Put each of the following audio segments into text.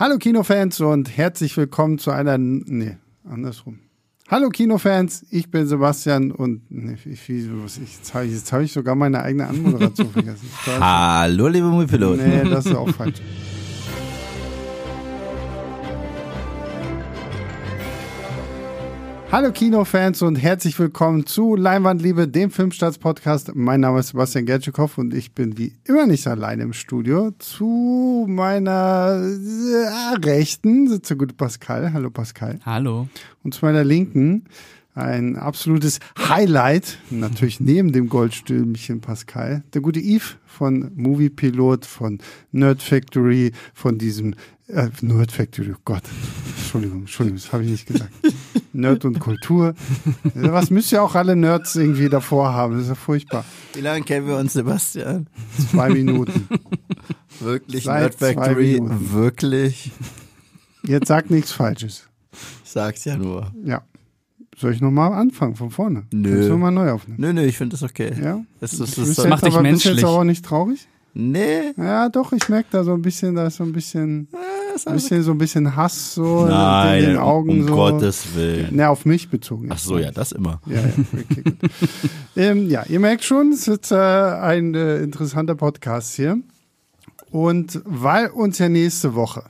Hallo Kinofans und herzlich willkommen zu einer. Nee, andersrum. Hallo Kinofans, ich bin Sebastian und nee, ich, jetzt habe ich, jetzt hab ich sogar meine eigene Anmoderation vergessen. Hallo liebe Moviepiloten. Nee, das ist auch falsch. Hallo Kinofans und herzlich willkommen zu Leinwandliebe, dem Filmstarts-Podcast. Mein Name ist Sebastian Gertschikow und ich bin wie immer nicht alleine im Studio. Zu meiner äh, Rechten sitzt der gute Pascal. Hallo Pascal. Hallo. Und zu meiner Linken ein absolutes Highlight, natürlich neben dem Goldstürmchen Pascal, der gute Yves von Movie Pilot, von Nerd Factory, von diesem äh, Nerd Factory, oh Gott. Entschuldigung, Entschuldigung, das habe ich nicht gesagt. Nerd und Kultur. Was müsst ihr auch alle Nerds irgendwie davor haben? Das ist ja furchtbar. Wie lange kennen wir uns, Sebastian? Zwei Minuten. Wirklich, Seit Nerd Factory, wirklich. Jetzt sag nichts Falsches. Ich sag's ja nur. Ja. Soll ich nochmal anfangen von vorne? Nö. Kannst du nochmal neu aufnehmen? Nö, nö, ich finde das okay. Ja? Das, das, das, das macht dich aber, menschlich. Bist jetzt aber auch nicht traurig? Nee. Ja, doch, ich merke da so ein bisschen, da ist so ein bisschen, ein bisschen so ein bisschen Hass so Nein, in den Augen um so. Gottes Willen. Ne, auf mich bezogen. Ach so, ja, das immer. Ja, ja, okay, ähm, ja, ihr merkt schon, es ist äh, ein äh, interessanter Podcast hier. Und weil uns ja nächste Woche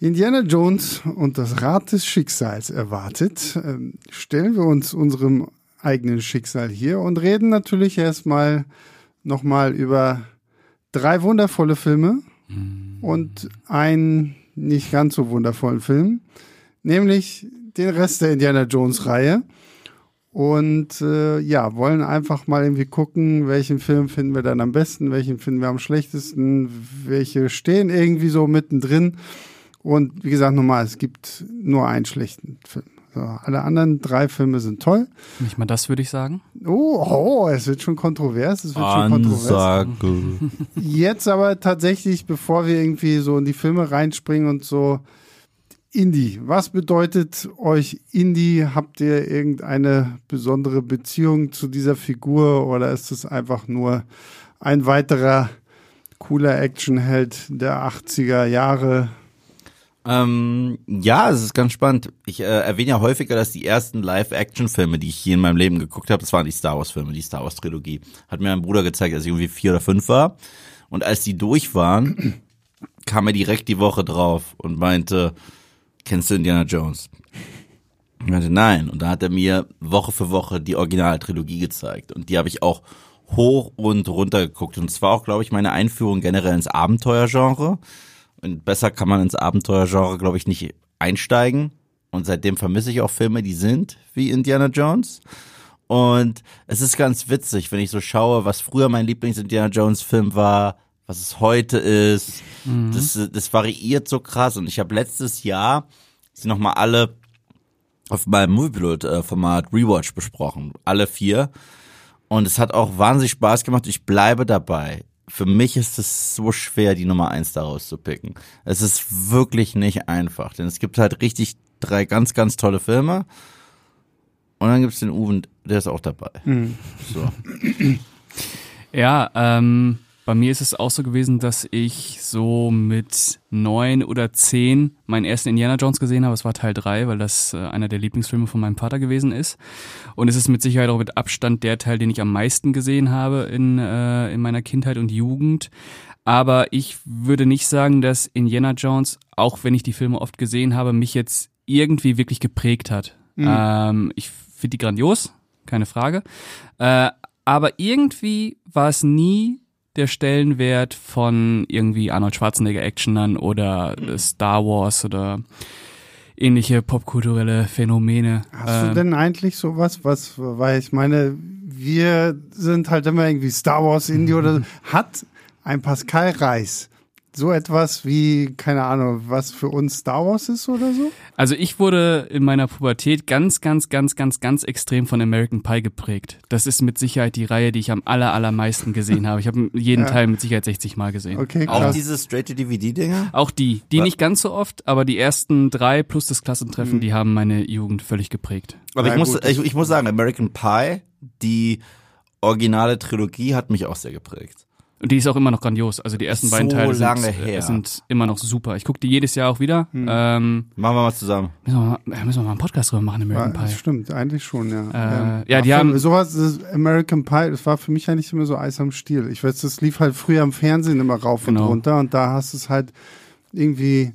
Indiana Jones und das Rad des Schicksals erwartet, ähm, stellen wir uns unserem eigenen Schicksal hier und reden natürlich erstmal nochmal über drei wundervolle Filme und einen nicht ganz so wundervollen Film, nämlich den Rest der Indiana Jones Reihe. Und äh, ja, wollen einfach mal irgendwie gucken, welchen Film finden wir dann am besten, welchen finden wir am schlechtesten, welche stehen irgendwie so mittendrin. Und wie gesagt, nochmal, es gibt nur einen schlechten Film. So, alle anderen drei Filme sind toll. Nicht mal das würde ich sagen. Oh, oh, es wird schon kontrovers. Es wird schon kontrovers. Ansage. Jetzt aber tatsächlich, bevor wir irgendwie so in die Filme reinspringen und so, Indie. Was bedeutet euch Indie? Habt ihr irgendeine besondere Beziehung zu dieser Figur oder ist es einfach nur ein weiterer cooler Actionheld der 80er Jahre? Ähm, ja, es ist ganz spannend. Ich äh, erwähne ja häufiger, dass die ersten Live-Action-Filme, die ich hier in meinem Leben geguckt habe, das waren die Star Wars-Filme, die Star Wars-Trilogie. Hat mir mein Bruder gezeigt, als ich irgendwie vier oder fünf war. Und als die durch waren, kam er direkt die Woche drauf und meinte, kennst du Indiana Jones? Ich meinte, nein. Und da hat er mir Woche für Woche die Originaltrilogie gezeigt. Und die habe ich auch hoch und runter geguckt. Und zwar auch, glaube ich, meine Einführung generell ins Abenteuergenre. Und besser kann man ins Abenteuergenre, glaube ich, nicht einsteigen. Und seitdem vermisse ich auch Filme, die sind wie Indiana Jones. Und es ist ganz witzig, wenn ich so schaue, was früher mein Lieblings-Indiana Jones-Film war, was es heute ist. Das, das variiert so krass. Und ich habe letztes Jahr sie nochmal alle auf meinem Moviepilot-Format Rewatch besprochen. Alle vier. Und es hat auch wahnsinnig Spaß gemacht. Ich bleibe dabei. Für mich ist es so schwer, die Nummer eins daraus zu picken. Es ist wirklich nicht einfach, denn es gibt halt richtig drei ganz, ganz tolle Filme. Und dann gibt es den Uwe, der ist auch dabei. So. Ja, ähm, bei mir ist es auch so gewesen, dass ich so mit neun oder zehn meinen ersten Indiana Jones gesehen habe. Es war Teil drei, weil das äh, einer der Lieblingsfilme von meinem Vater gewesen ist. Und es ist mit Sicherheit auch mit Abstand der Teil, den ich am meisten gesehen habe in, äh, in meiner Kindheit und Jugend. Aber ich würde nicht sagen, dass Indiana Jones, auch wenn ich die Filme oft gesehen habe, mich jetzt irgendwie wirklich geprägt hat. Ähm, ich finde die grandios, keine Frage. Äh, aber irgendwie war es nie der Stellenwert von irgendwie Arnold Schwarzenegger Actionern oder äh, Star Wars oder ähnliche popkulturelle Phänomene. Hast du Ähm, denn eigentlich sowas, was, weil ich meine, wir sind halt immer irgendwie Star Wars Indie oder so. hat ein Pascal Reis so etwas wie, keine Ahnung, was für uns Star Wars ist oder so? Also ich wurde in meiner Pubertät ganz, ganz, ganz, ganz, ganz extrem von American Pie geprägt. Das ist mit Sicherheit die Reihe, die ich am aller, allermeisten gesehen habe. Ich habe jeden Ja. Teil mit Sicherheit 60 Mal gesehen. Okay, Auch krass. diese Straight-to-DVD-Dinger? Auch die, die Wa- nicht ganz so oft, aber die ersten drei plus das Klassentreffen, Mhm. die haben meine Jugend völlig geprägt. Aber ich, muss, ich, ich muss sagen, American Pie, die originale Trilogie hat mich auch sehr geprägt. Und die ist auch immer noch grandios. Also die ersten beiden So Teile sind, lange äh, her. sind immer noch super. Ich gucke die jedes Jahr auch wieder. Ähm, Machen wir mal zusammen. müssen, wir mal, äh, müssen wir mal einen Podcast drüber machen, American Ja, Pie. stimmt, eigentlich schon, ja. Äh, ja, die für- haben- sowas, das American Pie, das war für mich eigentlich immer so Eis am Stiel. Ich weiß, das lief halt früher im Fernsehen immer rauf und Genau. runter und da hast du es halt irgendwie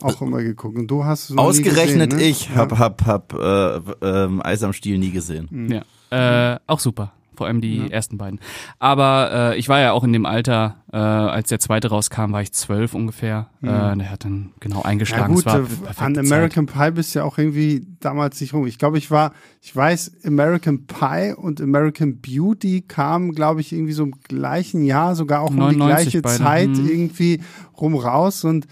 auch immer geguckt. Und du hast es Ausgerechnet gesehen, ne? ich hab, hab, hab äh, ähm, Eis am Stiel nie gesehen. Ja, äh, auch super. Vor allem die ersten beiden. Aber äh, ich war ja auch in dem Alter, äh, als der zweite rauskam, war ich zwölf ungefähr. Äh, und er hat dann genau Ja eingeschlagen. gut, es war äh, an Zeit. American Pie bist du ja auch irgendwie damals nicht rum. Ich glaube, ich war, ich weiß, American Pie und American Beauty kamen, glaube ich, irgendwie so im gleichen Jahr, sogar auch um die 99 gleiche beide, Zeit hm. irgendwie rum raus und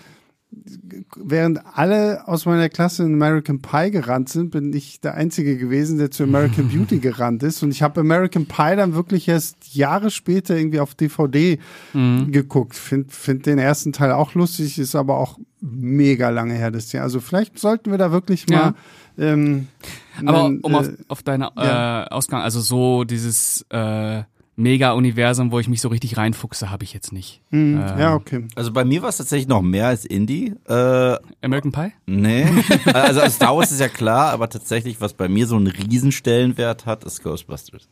während alle aus meiner Klasse in American Pie gerannt sind, bin ich der Einzige gewesen, der zu American Beauty gerannt ist. Und ich habe American Pie dann wirklich erst Jahre später irgendwie auf DVD Mhm. geguckt. Find, find den ersten Teil auch lustig, ist aber auch mega lange her das Jahr. Also vielleicht sollten wir da wirklich mal. Ähm, Aber einen, um auf, äh, auf deine ja. äh, Ausgang, also so dieses äh, Mega-Universum, wo ich mich so richtig reinfuchse, habe ich jetzt nicht. hm, ähm, ja, okay. Also bei mir war es tatsächlich noch mehr als Indie. Äh, American Pie? nee. also Star Wars ist ja klar, aber tatsächlich, was bei mir so einen Riesenstellenwert hat, ist Ghostbusters.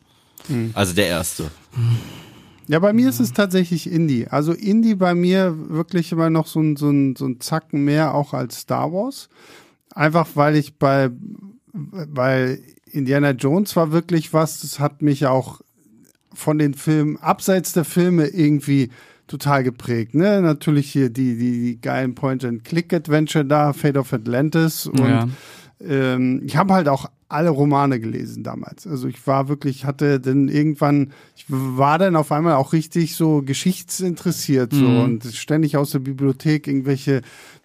Also der erste. Ja, bei mir ist es tatsächlich Indie. Also Indie bei mir wirklich immer noch so ein, so ein, so ein Zacken mehr auch als Star Wars. Einfach weil ich bei, weil Indiana Jones war wirklich was, das hat mich auch von den Filmen, abseits der Filme irgendwie total geprägt. Ne? Natürlich hier die, die, die geilen Point-and-Click-Adventure da, Fate of Atlantis und ja. ähm, ich habe halt auch alle Romane gelesen damals. Also ich war wirklich, hatte dann irgendwann, ich war dann auf einmal auch richtig so geschichtsinteressiert so Mhm. und ständig aus der Bibliothek irgendwelche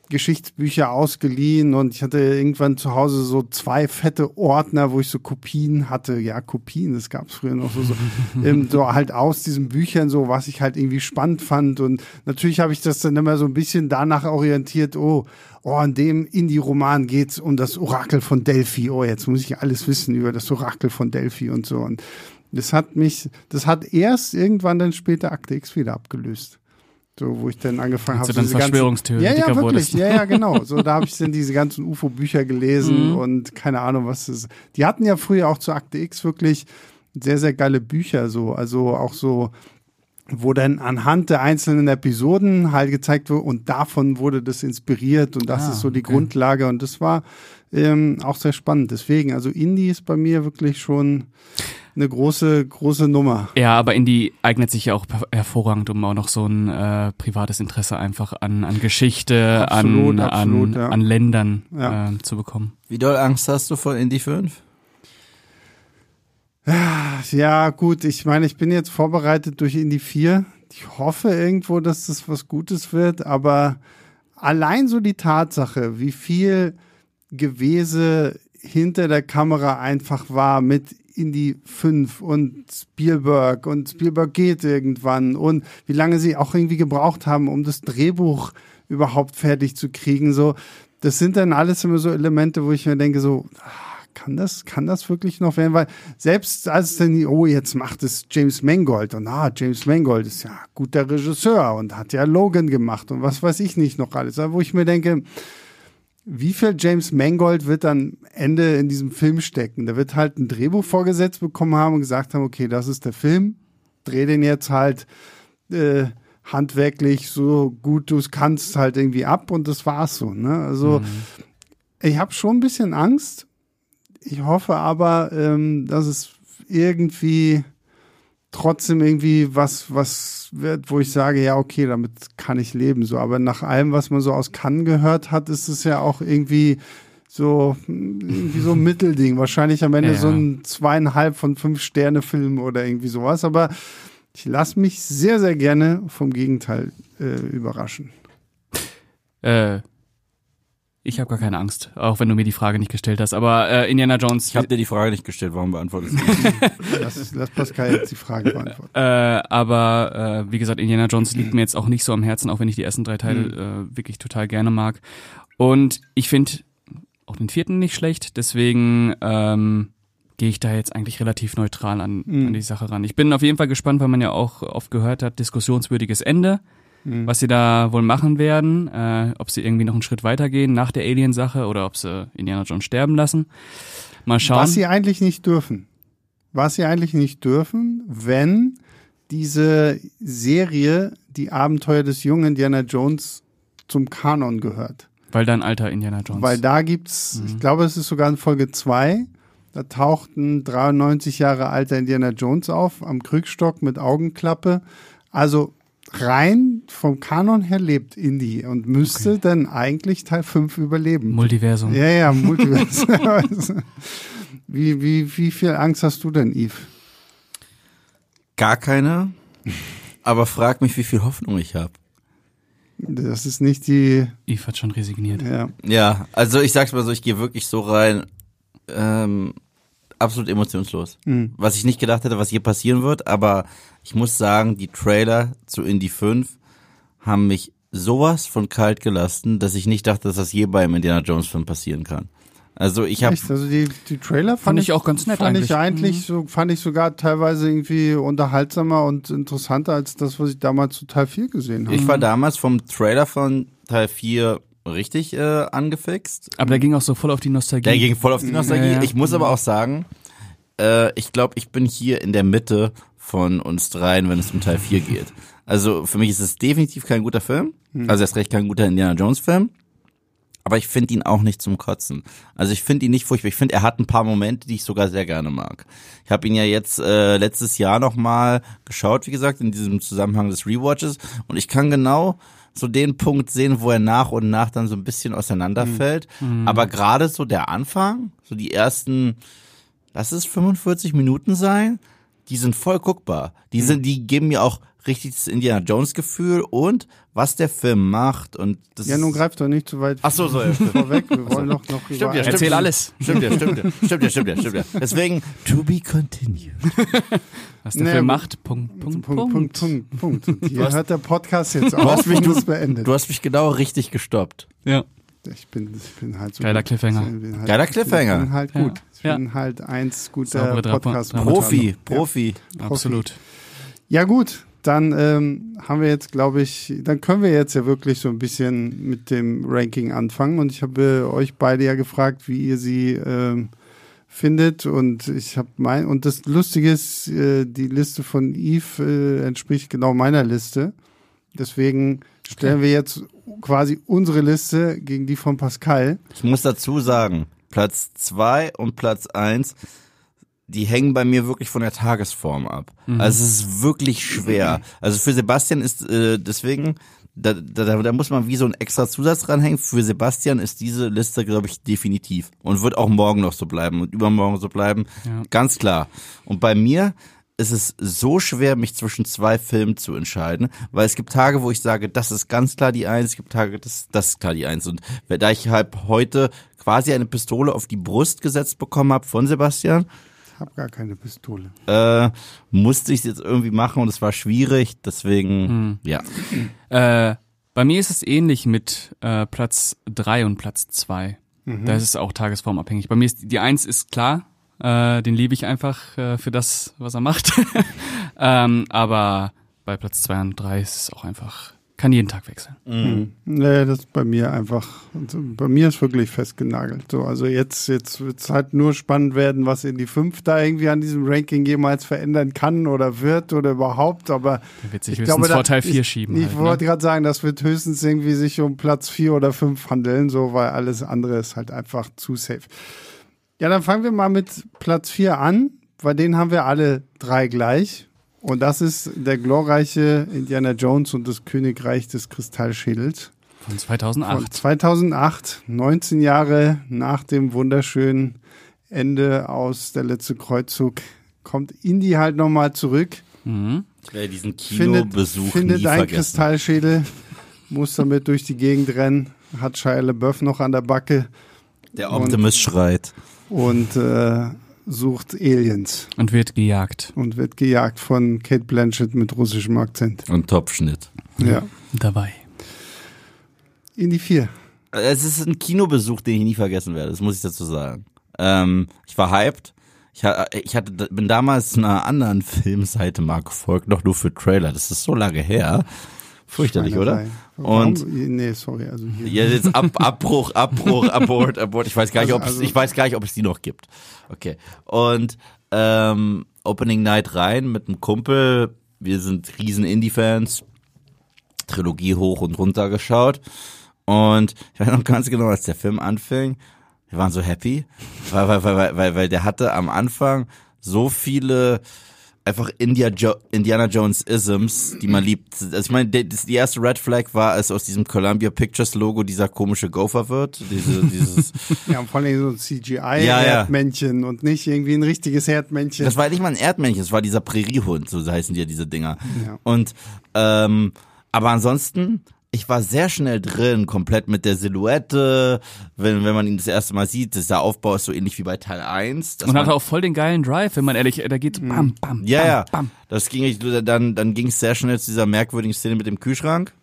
Geschichtsbücher ausgeliehen und ich hatte irgendwann zu Hause so zwei fette Ordner, wo ich so Kopien hatte. Ja, Kopien, das gab es früher noch so, so, ähm, so halt aus diesen Büchern so, was ich halt irgendwie spannend fand und natürlich habe ich das dann immer so ein bisschen danach orientiert, oh, oh, in dem Indie-Roman geht's um das Orakel von Delphi. Oh, jetzt muss ich alles wissen über das Orakel von Delphi und so. Und das hat mich, das hat erst irgendwann dann später Akte X wieder abgelöst. So, wo ich dann angefangen habe. du dann diese ganzen- Verschwörungstheoretiker Ja, ja, wirklich. Ja, ja, genau. So, da habe ich dann diese ganzen UFO-Bücher gelesen Mhm. und keine Ahnung, was ist. Die hatten ja früher auch zu Akte X wirklich sehr, sehr geile Bücher, so. Also auch so, wo dann anhand der einzelnen Episoden halt gezeigt wurde und davon wurde das inspiriert und das Ah, ist so die okay. Grundlage und das war ähm, auch sehr spannend. Deswegen, also Indie ist bei mir wirklich schon eine große, große Nummer. Ja, aber Indie eignet sich ja auch hervorragend, um auch noch so ein äh, privates Interesse einfach an, an Geschichte, Absolut, an, absolut, an, ja. an Ländern Ja. äh, zu bekommen. Wie doll Angst hast du vor Indie 5? Ja, gut, ich meine, ich bin jetzt vorbereitet durch Indie 4. Ich hoffe irgendwo, dass das was Gutes wird, aber allein so die Tatsache, wie viel Gewese hinter der Kamera einfach war mit Indie 5 und Spielberg und Spielberg geht irgendwann und wie lange sie auch irgendwie gebraucht haben, um das Drehbuch überhaupt fertig zu kriegen, so. Das sind dann alles immer so Elemente, wo ich mir denke, so, ah, kann das, kann das wirklich noch werden? Weil selbst als dann, oh, jetzt macht es James Mangold und ah, James Mangold ist ja guter Regisseur und hat ja Logan gemacht und was weiß ich nicht noch alles. Wo ich mir denke, wie viel James Mangold wird dann Ende in diesem Film stecken? Der wird halt ein Drehbuch vorgesetzt bekommen haben und gesagt haben, okay, das ist der Film, dreh den jetzt halt äh, handwerklich so gut du es kannst halt irgendwie ab und das war's so. Ne? Also ich habe schon ein bisschen Angst. Ich hoffe aber, ähm, dass es irgendwie trotzdem irgendwie was, was wird, wo ich sage, ja, okay, damit kann ich leben. So, aber nach allem, was man so aus Cannes gehört hat, ist es ja auch irgendwie so, irgendwie so ein Mittelding. Wahrscheinlich am Ende Ja. so ein zweieinhalb von fünf Sterne Film oder irgendwie sowas. Aber ich lasse mich sehr, sehr gerne vom Gegenteil äh, überraschen. Äh, ich habe gar keine Angst, auch wenn du mir die Frage nicht gestellt hast. Aber äh, Indiana Jones, Ich habe dir die Frage nicht gestellt, warum beantwortest du? Lass, lass Pascal jetzt die Frage beantworten. äh, aber äh, wie gesagt, Indiana Jones liegt mir jetzt auch nicht so am Herzen, auch wenn ich die ersten drei Teile äh, wirklich total gerne mag. Und ich finde auch den vierten nicht schlecht, deswegen ähm, gehe ich da jetzt eigentlich relativ neutral an, Mhm. an die Sache ran. Ich bin auf jeden Fall gespannt, weil man ja auch oft gehört hat, diskussionswürdiges Ende, Mhm. was sie da wohl machen werden, äh, ob sie irgendwie noch einen Schritt weitergehen nach der Alien-Sache oder ob sie Indiana Jones sterben lassen. Mal schauen. Was sie eigentlich nicht dürfen. Was sie eigentlich nicht dürfen, wenn diese Serie, die Abenteuer des jungen Indiana Jones, zum Kanon gehört. weil dann alter Indiana Jones. Weil da gibt's, Mhm. ich glaube, es ist sogar in Folge zwei. da taucht ein 93 Jahre alter Indiana Jones auf, am Krückstock mit Augenklappe. Also rein vom Kanon her lebt Indy und müsste dann eigentlich Teil 5 überleben. Multiversum. Ja, ja, Multiverse. wie, wie, wie viel Angst hast du denn, Yves? Gar keine. Aber frag mich, wie viel Hoffnung ich habe. Das ist nicht die, Eve hat schon resigniert. ja. Ja, also ich sag's mal so, ich gehe wirklich so rein, ähm, absolut emotionslos. Mhm. Was ich nicht gedacht hätte, was hier passieren wird, aber ich muss sagen, die Trailer zu Indie 5 haben mich sowas von kalt gelassen, dass ich nicht dachte, dass das je beim Indiana Jones Film passieren kann. Also ich habe? Also die, die Trailer fand, Fand ich auch ganz nett fand ich eigentlich. eigentlich so, fand ich sogar teilweise irgendwie unterhaltsamer und interessanter als das, was ich damals zu Teil 4 gesehen habe. ich war damals vom Trailer von Teil 4 richtig äh, angefixt. Aber der ging auch so voll auf die Nostalgie. Der ging voll auf die Nostalgie. Ja, ja. Ich muss aber auch sagen, äh, ich glaube, ich bin hier in der Mitte von uns dreien, wenn es um Teil 4 geht. Also für mich ist es definitiv kein guter Film. Also erst recht kein guter Indiana Jones Film. Aber ich finde ihn auch nicht zum Kotzen. Also ich finde ihn nicht furchtbar. Ich finde, er hat ein paar Momente, die ich sogar sehr gerne mag. Ich habe ihn ja jetzt äh, letztes Jahr nochmal geschaut, wie gesagt, in diesem Zusammenhang des Rewatches. Und ich kann genau so den Punkt sehen, wo er nach und nach dann so ein bisschen auseinanderfällt. Aber gerade so der Anfang, so die ersten, lass es 45 Minuten sein, die sind voll guckbar. Die sind, die geben mir auch richtig das Indiana Jones Gefühl und was der Film macht und das ja, nun ist- greif doch nicht zu weit Ach so, so, ja. vorweg. Wir wollen noch, noch Stimmt über ja, Erzähl stimmt. alles. Stimmt ja, stimmt ja, stimmt ja, stimmt ja, stimmt ja. Deswegen, to be continued. Was der Nee, Film macht. Punkt, Punkt, Punkt, Punkt, Punkt, Punkt. Und hier hört der Podcast jetzt auf hast mich- du- beendet. Du hast mich genau richtig gestoppt. Ja. Ich bin, ich bin halt so Geiler gut. Cliffhanger. Halt, Geiler Cliffhanger. Ich bin halt Ja. gut. Ich Ja. bin halt eins guter podcast Dra- Profi, Profi. Absolut. Ja gut, dann ähm, haben wir jetzt, glaube ich, dann können wir jetzt ja wirklich so ein bisschen mit dem Ranking anfangen. Und ich habe äh, euch beide ja gefragt, wie ihr sie ähm, findet. Und ich habe mein und das Lustige ist, äh, die Liste von Yves äh, entspricht genau meiner Liste. Deswegen stellen wir jetzt quasi unsere Liste gegen die von Pascal. Ich muss dazu sagen, Platz zwei und Platz eins, die hängen bei mir wirklich von der Tagesform ab. Also es ist wirklich schwer. Also für Sebastian ist äh, deswegen, da, da, da muss man wie so ein extra Zusatz dranhängen. Für Sebastian ist diese Liste, glaube ich, definitiv. Und wird auch morgen noch so bleiben und übermorgen so bleiben. Ja. Ganz klar. Und bei mir ist es so schwer, mich zwischen zwei Filmen zu entscheiden, weil es gibt Tage, wo ich sage, das ist ganz klar die Eins, es gibt Tage, das, das ist klar die Eins. Und da ich halt heute quasi eine Pistole auf die Brust gesetzt bekommen habe von Sebastian, Ich habe gar keine Pistole. äh, musste ich es jetzt irgendwie machen und es war schwierig, deswegen, ja. Äh, bei mir ist es ähnlich mit äh, Platz drei und Platz zwei. Da ist es auch tagesformabhängig. Bei mir ist die Eins ist klar, äh, den liebe ich einfach äh, für das, was er macht. ähm, aber bei Platz zwei und drei ist es auch einfach, kann jeden Tag wechseln. Mhm. Nee, das ist bei mir einfach, also bei mir ist wirklich festgenagelt. So, also jetzt, jetzt wird es halt nur spannend werden, was in die fünf da irgendwie an diesem Ranking jemals verändern kann oder wird oder überhaupt, aber Der wird sich ich höchstens glaube, da- vor Teil vier ich, schieben. Ich halt, wollte ne? gerade sagen, das wird höchstens irgendwie sich um Platz vier oder fünf handeln, so, weil alles andere ist halt einfach zu safe. Ja, dann fangen wir mal mit Platz vier an, weil den haben wir alle drei gleich. Und das ist der glorreiche Indiana Jones und das Königreich des Kristallschädels. Von Von 2008. 2008, 19 Jahre nach dem wunderschönen Ende aus der letzte Kreuzzug, kommt Indy halt nochmal zurück, Mhm. Ich werde diesen findet, Kinobesuch findet nie einen vergessen. Kristallschädel, muss damit durch die Gegend rennen, hat Shia LaBeouf noch an der Backe Der Optimist schreit. und äh, sucht Aliens Und wird gejagt. und wird gejagt von Kate Blanchett mit russischem Akzent. Und Topschnitt. Ja. Dabei. Indy 4. Es ist ein Kinobesuch, den ich nie vergessen werde, das muss ich dazu sagen. Ähm, ich war hyped. Ich, ich hatte, bin damals einer anderen Filmseite mal gefolgt, noch nur für Trailer. Das ist so lange her. Fürchterlich, oder? Warum? Und Nee, sorry, also hier. ja, jetzt Ab, Abbruch, Abbruch, Abort, Abort. Ich weiß gar nicht, Also- ob es, also- ich weiß gar nicht, ob es die noch gibt. Okay. Und ähm, Opening Night rein mit einem Kumpel. Wir sind riesen Indie-Fans. Trilogie hoch und runter geschaut. Und ich weiß noch ganz genau, als der Film anfing, wir waren so happy, weil, weil, weil, weil, weil der hatte am Anfang so viele einfach India jo Indiana Jones Isms, die man liebt. Also ich meine, die, die erste Red Flag war, als aus diesem Columbia Pictures Logo dieser komische Gopher wird. Diese, dieses, Ja, vor allem so ein Ja, ja. CGI-Erdmännchen und nicht irgendwie ein richtiges Erdmännchen. das war nicht mal ein Erdmännchen, das war dieser Präriehund, so heißen die ja diese Dinger. Ja. Und ähm, aber ansonsten, ich war sehr schnell drin, komplett mit der Silhouette, wenn, wenn man ihn das erste Mal sieht, dieser Aufbau ist so ähnlich wie bei Teil 1. dass Und hat auch voll den geilen Drive, wenn man ehrlich, da geht so bam, bam, Ja, bam, ja. bam. Das ging echt- dann dann ging es sehr schnell zu dieser merkwürdigen Szene mit dem Kühlschrank.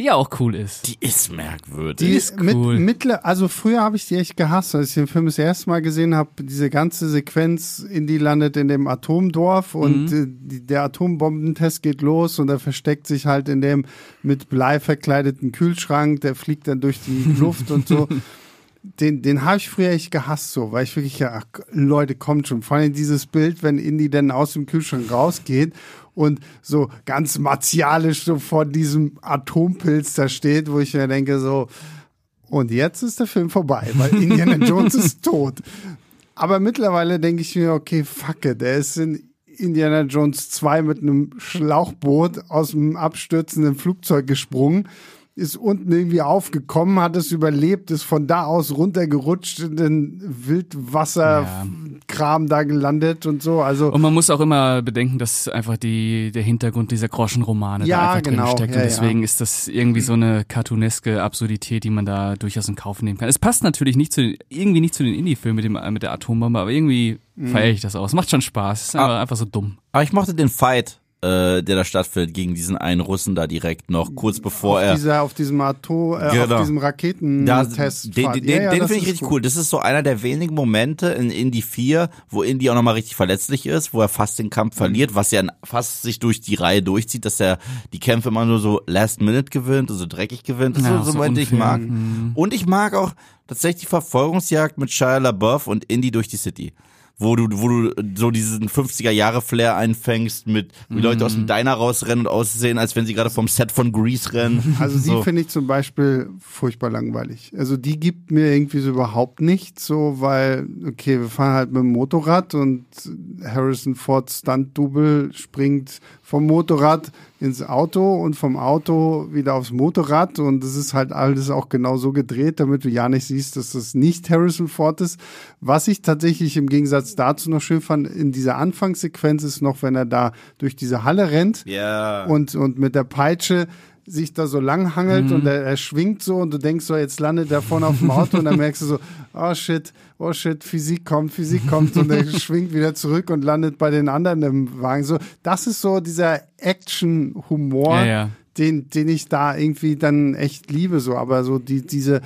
Die ja auch cool ist. Die ist merkwürdig. Die ist cool. mit, mittler, also früher habe ich die echt gehasst, als ich den Film das erste Mal gesehen habe. Diese ganze Sequenz, Indy landet in dem Atomdorf und Mhm. äh, die, der Atombombentest geht los und er versteckt sich halt in dem mit Blei verkleideten Kühlschrank. Der fliegt dann durch die Luft und so. Den, den habe ich früher echt gehasst, so, weil ich wirklich, ja, ach, Leute, kommt schon. Vor allem dieses Bild, wenn Indy dann aus dem Kühlschrank rausgeht und so ganz martialisch so vor diesem Atompilz da steht, wo ich mir denke, so, und jetzt ist der Film vorbei, weil Indiana Jones ist tot. Aber mittlerweile denke ich mir, okay, fuck it, der ist in Indiana Jones 2 mit einem Schlauchboot aus dem abstürzenden Flugzeug gesprungen, ist unten irgendwie aufgekommen, hat es überlebt, ist von da aus runtergerutscht in den Wildwasserkram da gelandet und so. Also Und man muss auch immer bedenken, dass einfach die, der Hintergrund dieser Groschenromane Ja, da einfach genau, drin steckt. ja, und deswegen ja. ist das irgendwie so eine cartooneske Absurdität, die man da durchaus in Kauf nehmen kann. Es passt natürlich nicht zu den, irgendwie nicht zu den Indie-Filmen mit, dem, mit der Atombombe, aber irgendwie Mhm. feiere ich das aus. Macht schon Spaß. Ist Ah. aber einfach so dumm. Aber ich mochte den Fight, äh, der da stattfindet, gegen diesen einen Russen da direkt noch, kurz bevor auf, er. dieser, auf diesem Atom, äh, Genau. auf diesem Raketentest. den den, den, den finde ich richtig cool. Das ist so einer der wenigen Momente in Indie 4, wo Indie auch nochmal richtig verletzlich ist, wo er fast den Kampf verliert, was ja fast sich durch die Reihe durchzieht, dass er die Kämpfe immer nur so last minute gewinnt und so dreckig gewinnt. Das Ja, ist so, so Momente, ich mag. Und ich mag auch tatsächlich die Verfolgungsjagd mit Shia LaBeouf und Indie durch die City. Wo du, wo du so diesen 50er Jahre Flair einfängst mit, wie Leute aus dem Diner rausrennen und aussehen, als wenn sie gerade vom Set von Grease rennen. Also die so. finde ich zum Beispiel furchtbar langweilig. Also die gibt mir irgendwie so überhaupt nichts, so weil, okay, wir fahren halt mit dem Motorrad und Harrison Ford Stunt-Double springt vom Motorrad ins Auto und vom Auto wieder aufs Motorrad und es ist halt alles auch genau so gedreht, damit du ja nicht siehst, dass das nicht Harrison Ford ist. Was ich tatsächlich im Gegensatz dazu noch schön fand, in dieser Anfangssequenz ist noch, wenn er da durch diese Halle rennt Ja. und, und mit der Peitsche sich da so lang hangelt und er, er schwingt so und du denkst so, jetzt landet er vorne auf dem Auto und dann merkst du so, oh shit, oh shit, Physik kommt, Physik kommt und er schwingt wieder zurück und landet bei den anderen im Wagen. So, das ist so dieser Action-Humor, Ja, ja. Den, den ich da irgendwie dann echt liebe, so, aber so die, diese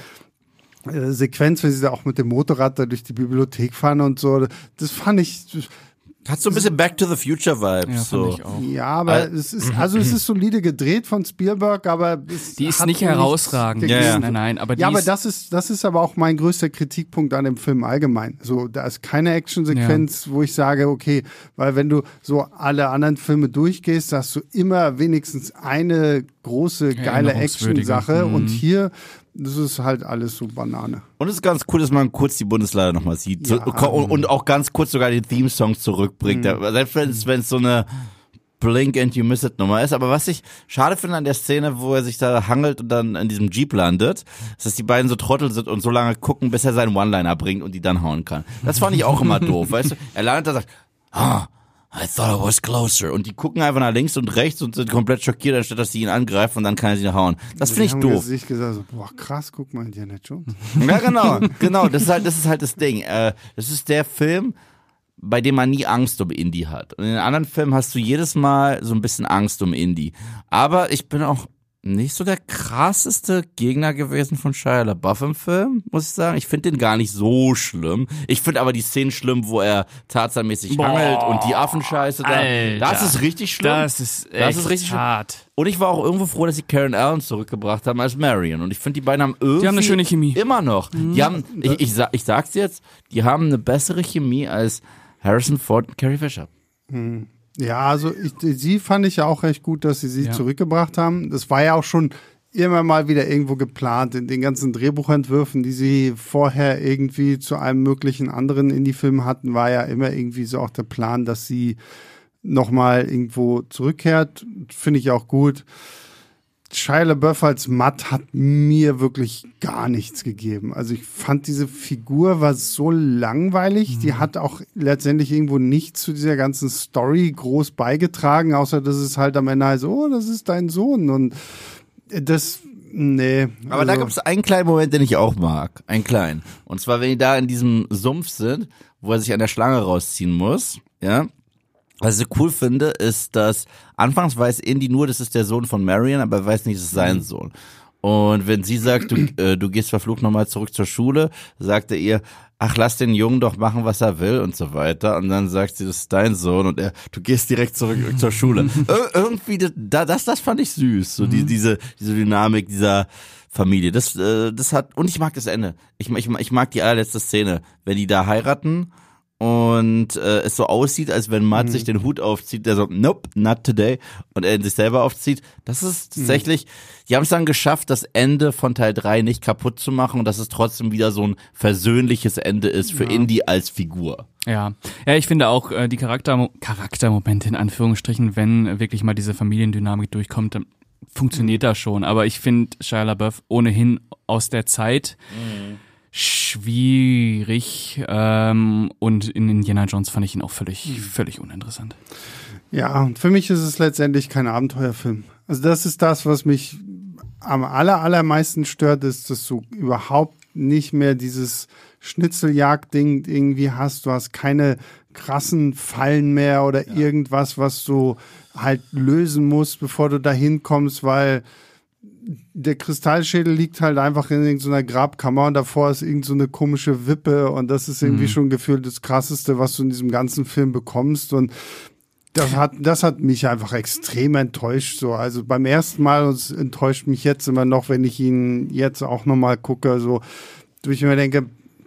äh, Sequenz, wenn sie da auch mit dem Motorrad da durch die Bibliothek fahren und so, das fand ich, Hat so ein bisschen Back to the Future Vibes. Ja, so. fand ich auch. Ja, aber Äh, es ist, also es ist solide gedreht von Spielberg, aber es Die ist hat nicht herausragend. Ja, ja. Nein, nein, aber die Ja, aber ist, das ist, das ist aber auch mein größter Kritikpunkt an dem Film allgemein. So, da ist keine Actionsequenz, wo ich sage, okay, weil wenn du so alle anderen Filme durchgehst, hast du immer wenigstens eine große, geile. Action-Sache Mhm. und hier, das ist halt alles so Banane. Und es ist ganz cool, dass man kurz die Bundesliga nochmal sieht. So, Ja. und, und auch ganz kurz sogar den Theme-Song zurückbringt. Mhm. Selbst wenn es so eine Blink and You Miss It Nummer ist. Aber was ich schade finde an der Szene, wo er sich da hangelt und dann in diesem Jeep landet, ist, dass die beiden so Trottel sind und so lange gucken, bis er seinen One-Liner bringt und die dann hauen kann. Das fand ich auch immer doof, weißt du? Er landet da und sagt, ah, I thought it was closer. Und die gucken einfach nach links und rechts und sind komplett schockiert, anstatt dass sie ihn angreifen und dann kann er sie hauen. Das finde ich haben doof. sich gesagt, so, boah, krass, guck mal, Indiana Jones. Ja, genau, genau. Das ist halt, das ist halt das Ding. Äh, das ist der Film, bei dem man nie Angst um Indie hat. Und in den anderen Filmen hast du jedes Mal so ein bisschen Angst um Indie. Aber ich bin auch nicht so der krasseste Gegner gewesen von Shia LaBeouf im Film, muss ich sagen. Ich finde den gar nicht so schlimm. Ich finde aber die Szenen schlimm, wo er tarzanmäßig hangelt und die Affenscheiße da. Alter. das ist richtig schlimm. Das ist echt Das ist richtig schlimm. hart. Und ich war auch irgendwo froh, dass sie Karen Allen zurückgebracht haben als Marion. Und ich finde, die beiden haben irgendwie. haben eine schöne Chemie. Mhm. Immer noch. Die haben, ich, ich, sag, ich sag's jetzt, die haben eine bessere Chemie als Harrison Ford und Carrie Fisher. Ja, also ich, sie fand ich ja auch recht gut, dass sie sie Ja. zurückgebracht haben. Das war ja auch schon immer mal wieder irgendwo geplant in den ganzen Drehbuchentwürfen, die sie vorher irgendwie zu einem möglichen anderen Indie-Film hatten, war ja immer irgendwie so auch der Plan, dass sie nochmal irgendwo zurückkehrt. Finde ich auch gut. Shia LaBeouf als Matt hat mir wirklich gar nichts gegeben. Also ich fand diese Figur war so langweilig. Die hat auch letztendlich irgendwo nichts zu dieser ganzen Story groß beigetragen, außer dass es halt am Ende heißt, oh, das ist dein Sohn. Und das, nee. Aber da also, gibt es einen kleinen Moment, den ich auch mag. Einen kleinen. Und zwar, wenn die da in diesem Sumpf sind, wo er sich an der Schlange rausziehen muss, ja. Was ich cool finde, ist, dass anfangs weiß Indy nur, das ist der Sohn von Marion, aber er weiß nicht, das ist sein Sohn. Und wenn sie sagt, du, äh, du gehst verflucht nochmal zurück zur Schule, sagt er ihr, ach, lass den Jungen doch machen, was er will und so weiter. Und dann sagt sie, das ist dein Sohn und er, du gehst direkt zurück zur Schule. Ir irgendwie, das, das, das fand ich süß. So die, diese, diese Dynamik dieser Familie. Das, äh, das hat, und ich mag das Ende. Ich, ich, ich mag die allerletzte Szene, wenn die da heiraten und äh, es so aussieht, als wenn Matt sich den Hut aufzieht, der so, nope, not today, und er ihn sich selber aufzieht. Das ist tatsächlich, die haben es dann geschafft, das Ende von Teil 3 nicht kaputt zu machen und dass es trotzdem wieder so ein versöhnliches Ende ist für Indy als Figur. Ja, ja, ich finde auch äh, die Charakter Charaktermomente in Anführungsstrichen, wenn wirklich mal diese Familiendynamik durchkommt, dann funktioniert das schon. Aber ich finde Shia LaBeouf ohnehin aus der Zeit schwierig ähm, und in Indiana Jones fand ich ihn auch völlig völlig uninteressant. Ja, und für mich ist es letztendlich kein Abenteuerfilm. Also das ist das, was mich am aller, allermeisten stört, ist, dass du überhaupt nicht mehr dieses Schnitzeljagd-Ding irgendwie hast. Du hast keine krassen Fallen mehr oder irgendwas, was du halt lösen musst, bevor du dahin kommst, weil der Kristallschädel liegt halt einfach in irgendeiner Grabkammer und davor ist irgendeine so komische Wippe und das ist irgendwie schon gefühlt das krasseste, was du in diesem ganzen Film bekommst und das hat, das hat mich einfach extrem enttäuscht. So, also beim ersten Mal und es enttäuscht mich jetzt immer noch, wenn ich ihn jetzt auch nochmal gucke, so, wo ich mir denke,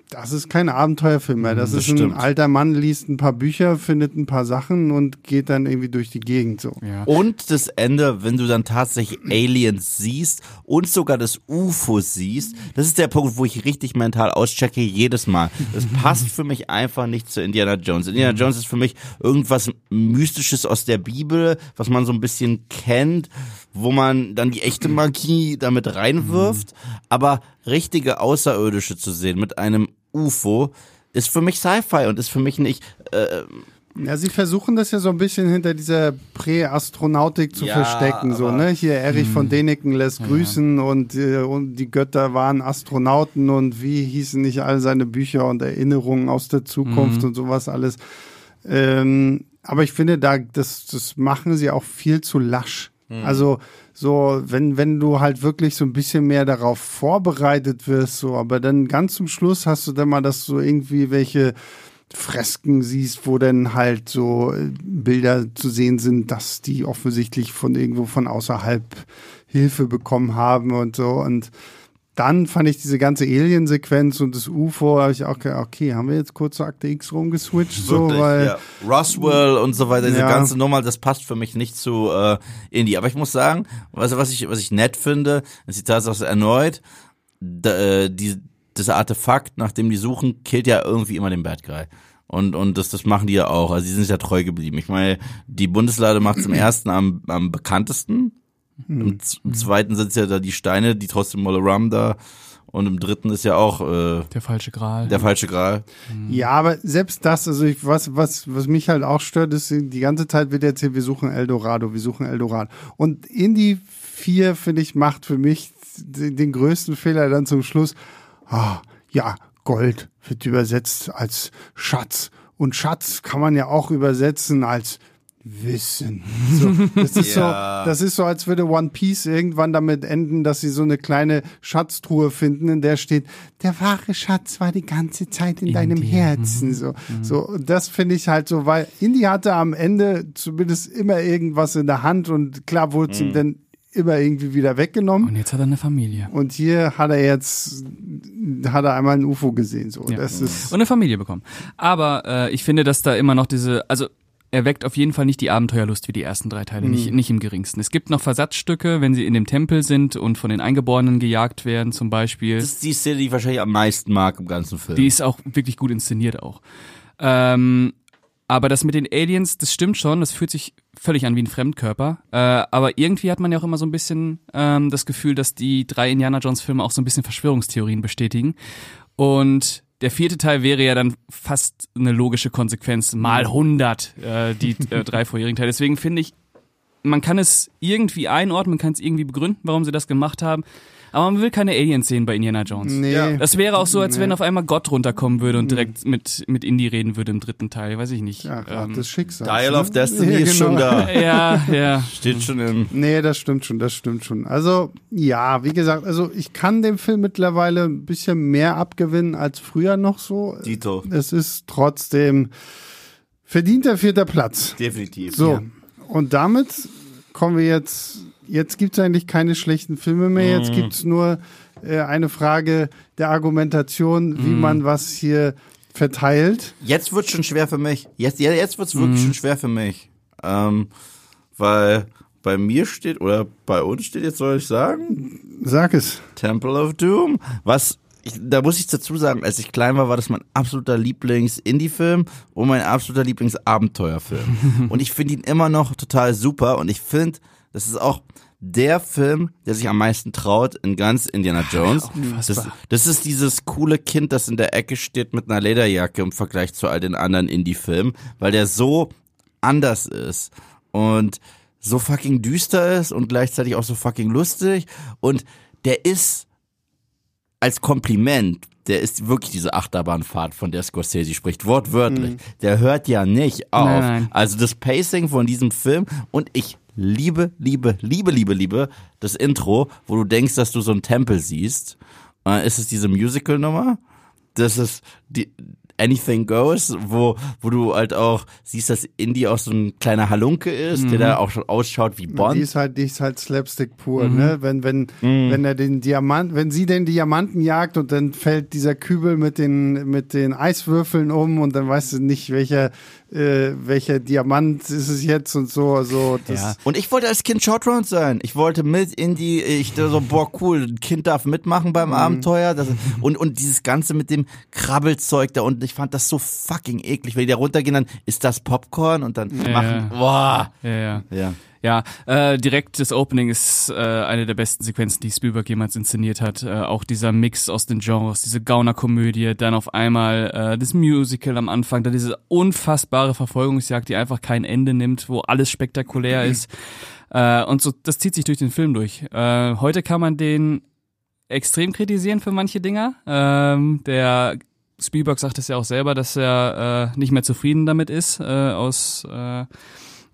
das ist kein Abenteuerfilm mehr. Das, Das ist ein stimmt. alter Mann, liest ein paar Bücher, findet ein paar Sachen und geht dann irgendwie durch die Gegend. So. Ja. Und das Ende, wenn du dann tatsächlich Aliens siehst und sogar das UFO siehst, das ist der Punkt, wo ich richtig mental auschecke jedes Mal. Das passt für mich einfach nicht zu Indiana Jones. Indiana Jones ist für mich irgendwas Mystisches aus der Bibel, was man so ein bisschen kennt, wo man dann die echte Magie damit reinwirft, aber richtige Außerirdische zu sehen mit einem UFO ist für mich Sci-Fi und ist für mich nicht äh, Ja, sie versuchen das ja so ein bisschen hinter dieser Präastronautik zu Ja, verstecken. So, ne? Hier Erich von Däniken lässt grüßen und, äh, und die Götter waren Astronauten und wie hießen nicht all seine Bücher und Erinnerungen aus der Zukunft und sowas alles. Ähm, aber ich finde, da das, das machen sie auch viel zu lasch. Also so, wenn, wenn du halt wirklich so ein bisschen mehr darauf vorbereitet wirst, so, aber dann ganz zum Schluss hast du dann mal, dass du irgendwie welche Fresken siehst, wo dann halt so äh, Bilder zu sehen sind, dass die offensichtlich von irgendwo von außerhalb Hilfe bekommen haben und so. Und dann fand ich diese ganze Alien-Sequenz und das UFO, habe ich auch gedacht, okay, haben wir jetzt kurz zur Akte X rumgeswitcht, so, Wirklich, weil ja. Roswell und so weiter, diese Ja. ganze Nummer, das passt für mich nicht zu äh, Indie. Aber ich muss sagen, was, was ich was ich nett finde, ist die Tatsache erneut, da, äh, die, das Artefakt, nach dem die suchen, killt ja irgendwie immer den Bad Guy. Und, und das, das machen die ja auch. Also die sind ja treu geblieben. Ich meine, die Bundeslade macht zum ersten am, am bekanntesten. Im, z- Im zweiten sind ja da die Steine, die trotzdem Molaram da. Und im dritten ist ja auch äh, Der falsche Gral. der falsche Gral. Ja, aber selbst das, also ich, was, was, was mich halt auch stört, ist, die ganze Zeit wird erzählt, wir suchen Eldorado, wir suchen Eldorado. Und Indie 4, finde ich, macht für mich den, den größten Fehler dann zum Schluss. Ah, ja, Gold wird übersetzt als Schatz. Und Schatz kann man ja auch übersetzen als wissen. So, das, ist Ja. so, das ist so, als würde One Piece irgendwann damit enden, dass sie so eine kleine Schatztruhe finden, in der steht, der wahre Schatz war die ganze Zeit in, deinem dir. Herzen. So, so und das finde ich halt so, weil Indy hatte am Ende zumindest immer irgendwas in der Hand und klar wurde es ihm dann immer irgendwie wieder weggenommen. Und jetzt hat er eine Familie. Und hier hat er jetzt, hat er einmal ein UFO gesehen. So, Ja. das ist Und eine Familie bekommen. Aber äh, ich finde, dass da immer noch diese, also er weckt auf jeden Fall nicht die Abenteuerlust wie die ersten drei Teile, nicht, nicht im geringsten. Es gibt noch Versatzstücke, wenn sie in dem Tempel sind und von den Eingeborenen gejagt werden zum Beispiel. Das ist die Szene, die ich wahrscheinlich am meisten mag im ganzen Film. Die ist auch wirklich gut inszeniert auch. Ähm, aber das mit den Aliens, das stimmt schon, das fühlt sich völlig an wie ein Fremdkörper. Äh, aber irgendwie hat man ja auch immer so ein bisschen ähm, das Gefühl, dass die drei Indiana Jones Filme auch so ein bisschen Verschwörungstheorien bestätigen. Und der vierte Teil wäre ja dann fast eine logische Konsequenz, mal 100, äh, die äh, drei vorherigen Teile. Deswegen finde ich, man kann es irgendwie einordnen, man kann es irgendwie begründen, warum sie das gemacht haben. Aber man will keine Aliens sehen bei Indiana Jones. nee. Ja. Das wäre auch so, als Nee. wenn auf einmal Gott runterkommen würde und direkt mit, mit Indy reden würde im dritten Teil. Weiß ich nicht. ja, ähm, des Schicksals. Dial ne? of Destiny Ja, ist schon genau. da. ja, ja. Steht schon im. Nee, das stimmt schon, das stimmt schon. Also, ja, wie gesagt, also ich kann dem Film mittlerweile ein bisschen mehr abgewinnen als früher noch so. Dito. Es ist trotzdem verdienter vierter Platz. Definitiv. So, Ja. und damit kommen wir jetzt, jetzt gibt's eigentlich keine schlechten Filme mehr, Mhm. jetzt gibt's nur äh, eine Frage der Argumentation, wie Mhm. man was hier verteilt. Jetzt wird's schon schwer für mich. Jetzt, ja, jetzt wird's wirklich schon schwer für mich. Ähm, weil bei mir steht, oder bei uns steht jetzt, soll ich sagen, Sag es. Temple of Doom. Was, ich, da muss ich dazu sagen, als ich klein war, war das mein absoluter Lieblings-Indie-Film und mein absoluter Lieblings-Abenteuerfilm. und ich finde ihn immer noch total super und ich finde, das ist auch der Film, der sich am meisten traut in ganz Indiana Jones. Das, das ist dieses coole Kind, das in der Ecke steht mit einer Lederjacke im Vergleich zu all den anderen Indie-Filmen, weil der so anders ist und so fucking düster ist und gleichzeitig auch so fucking lustig und der ist als Kompliment, der ist wirklich diese Achterbahnfahrt, von der Scorsese spricht, wortwörtlich. Der hört ja nicht auf. Nein, nein. Also das Pacing von diesem Film und ich liebe, liebe, liebe, liebe, liebe das Intro, wo du denkst, dass du so einen Tempel siehst. Äh, ist es diese Musical-Nummer? Das ist die Anything Goes, wo, wo du halt auch siehst, dass Indy auch so ein kleiner Halunke ist, der da auch schon ausschaut wie Die Bond. ist halt, die ist halt Slapstick pur, Mhm. ne? Wenn, wenn, wenn er den Diamant, wenn sie den Diamanten jagt und dann fällt dieser Kübel mit den, mit den Eiswürfeln um und dann weißt du nicht, welcher, äh, welcher Diamant ist es jetzt und so, also, das, Ja. Und ich wollte als Kind Short Round sein. Ich wollte mit in die, ich dachte so, boah, cool, ein Kind darf mitmachen beim Abenteuer. Das, und, und dieses Ganze mit dem Krabbelzeug da unten, ich fand das so fucking eklig. Wenn die da runtergehen, dann ist das Popcorn und dann Ja. machen, boah. Ja, ja. Ja. Ja, äh, direkt das Opening ist äh, eine der besten Sequenzen, die Spielberg jemals inszeniert hat. Äh, auch dieser Mix aus den Genres, diese Gaunerkomödie, dann auf einmal äh, das Musical am Anfang, dann diese unfassbare Verfolgungsjagd, die einfach kein Ende nimmt, wo alles spektakulär ist. Äh, und so, das zieht sich durch den Film durch. Äh, heute kann man den extrem kritisieren für manche Dinger. Ähm, der Spielberg sagt es ja auch selber, dass er äh, nicht mehr zufrieden damit ist, äh, aus äh,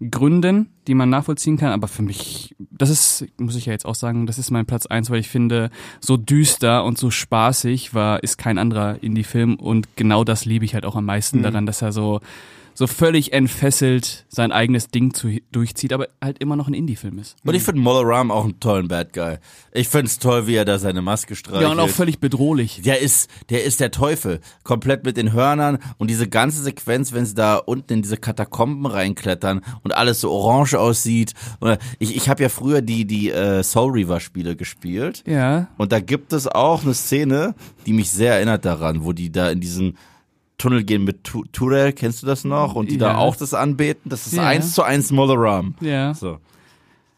Gründen, die man nachvollziehen kann. Aber für mich, das ist, muss ich ja jetzt auch sagen, das ist mein Platz eins, weil ich finde, so düster und so spaßig war, ist kein anderer Indie-Film und genau das liebe ich halt auch am meisten daran, dass er so so völlig entfesselt sein eigenes Ding zu, durchzieht, aber halt immer noch ein Indie-Film ist. Und ich finde Mola Ram auch einen tollen Bad Guy. Ich find's toll, wie er da seine Maske streichelt. Ja, und auch völlig bedrohlich. Der ist, der ist der Teufel. Komplett mit den Hörnern und diese ganze Sequenz, wenn sie da unten in diese Katakomben reinklettern und alles so orange aussieht. Ich, ich habe ja früher die, die äh, Soul Reaver Spiele gespielt. Ja, Und da gibt es auch eine Szene, die mich sehr erinnert daran, wo die da in diesen Tunnel gehen mit Tu- Turel, kennst du das noch? Und die da Ja. auch das anbeten. Das ist Ja. eins zu eins Molaram. ja. So.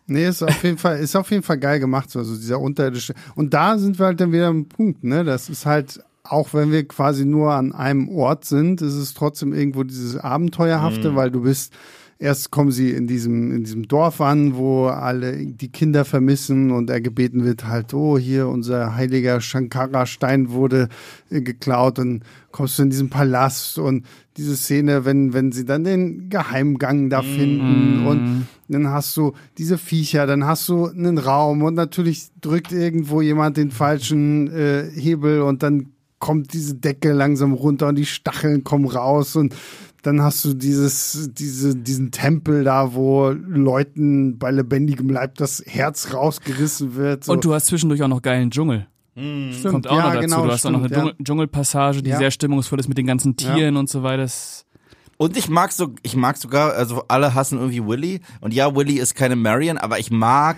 Nee, ist auf jeden Fall, ist auf jeden Fall geil gemacht, so, also dieser unterirdische. Und da sind wir halt dann wieder am Punkt, ne? Das ist halt, auch wenn wir quasi nur an einem Ort sind, ist es trotzdem irgendwo dieses Abenteuerhafte, Mhm. weil du bist erst kommen sie in diesem, in diesem Dorf an, wo alle die Kinder vermissen und er gebeten wird halt, oh, hier unser heiliger Shankara-Stein wurde äh, geklaut und kommst du in diesen Palast? Und diese Szene, wenn, wenn sie dann den Geheimgang da finden und dann hast du diese Viecher, dann hast du einen Raum und natürlich drückt irgendwo jemand den falschen äh, Hebel und dann kommt diese Decke langsam runter und die Stacheln kommen raus und dann hast du dieses, diese, diesen Tempel da, wo Leuten bei lebendigem Leib das Herz rausgerissen wird. So. Und du hast zwischendurch auch noch geilen Dschungel. Stimmt, Kommt auch ja, noch dazu. genau, du hast auch noch eine stimmt, ja. Dschungel Dschungelpassage, die Ja. sehr stimmungsvoll ist mit den ganzen Tieren und so weiter. Das, Und ich mag so, ich mag sogar, also alle hassen irgendwie Willy. Und ja, Willy ist keine Marion, aber ich mag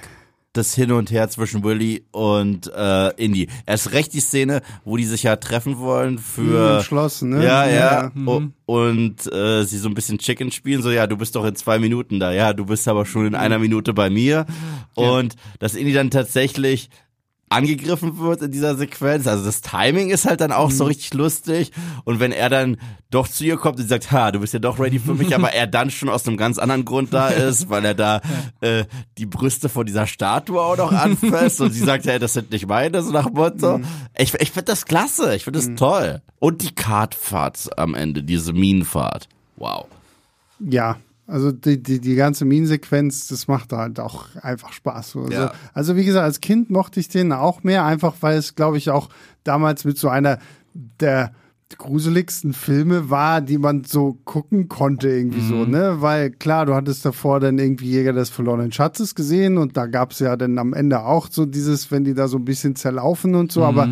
das Hin und Her zwischen Willy und äh, Indy. Erst recht die Szene, wo die sich ja treffen wollen für Im Schloss, ne? Ja, ja. Ja. O- Und äh, sie so ein bisschen Chicken spielen, so ja, du bist doch in zwei Minuten da, ja, du bist aber schon in einer Minute bei mir. Und dass Indy dann tatsächlich angegriffen wird in dieser Sequenz. Also das Timing ist halt dann auch so richtig lustig. Und wenn er dann doch zu ihr kommt und sagt, ha, du bist ja doch ready für mich, aber er dann schon aus einem ganz anderen Grund da ist, weil er da äh, die Brüste von dieser Statue auch noch anfasst und sie sagt, ja, das sind nicht meine, so nach Motto. Ich, ich finde das klasse, ich finde das toll. Und die Kartfahrt am Ende, diese Minenfahrt. Wow. Ja, also die, die, die ganze Minensequenz, das macht halt auch einfach Spaß. Also, Ja. also wie gesagt, als Kind mochte ich den auch mehr, einfach weil es, glaube ich, auch damals mit so einer der gruseligsten Filme war, die man so gucken konnte irgendwie so, ne? Weil klar, du hattest davor dann irgendwie Jäger des verlorenen Schatzes gesehen und da gab es ja dann am Ende auch so dieses, wenn die da so ein bisschen zerlaufen und so, aber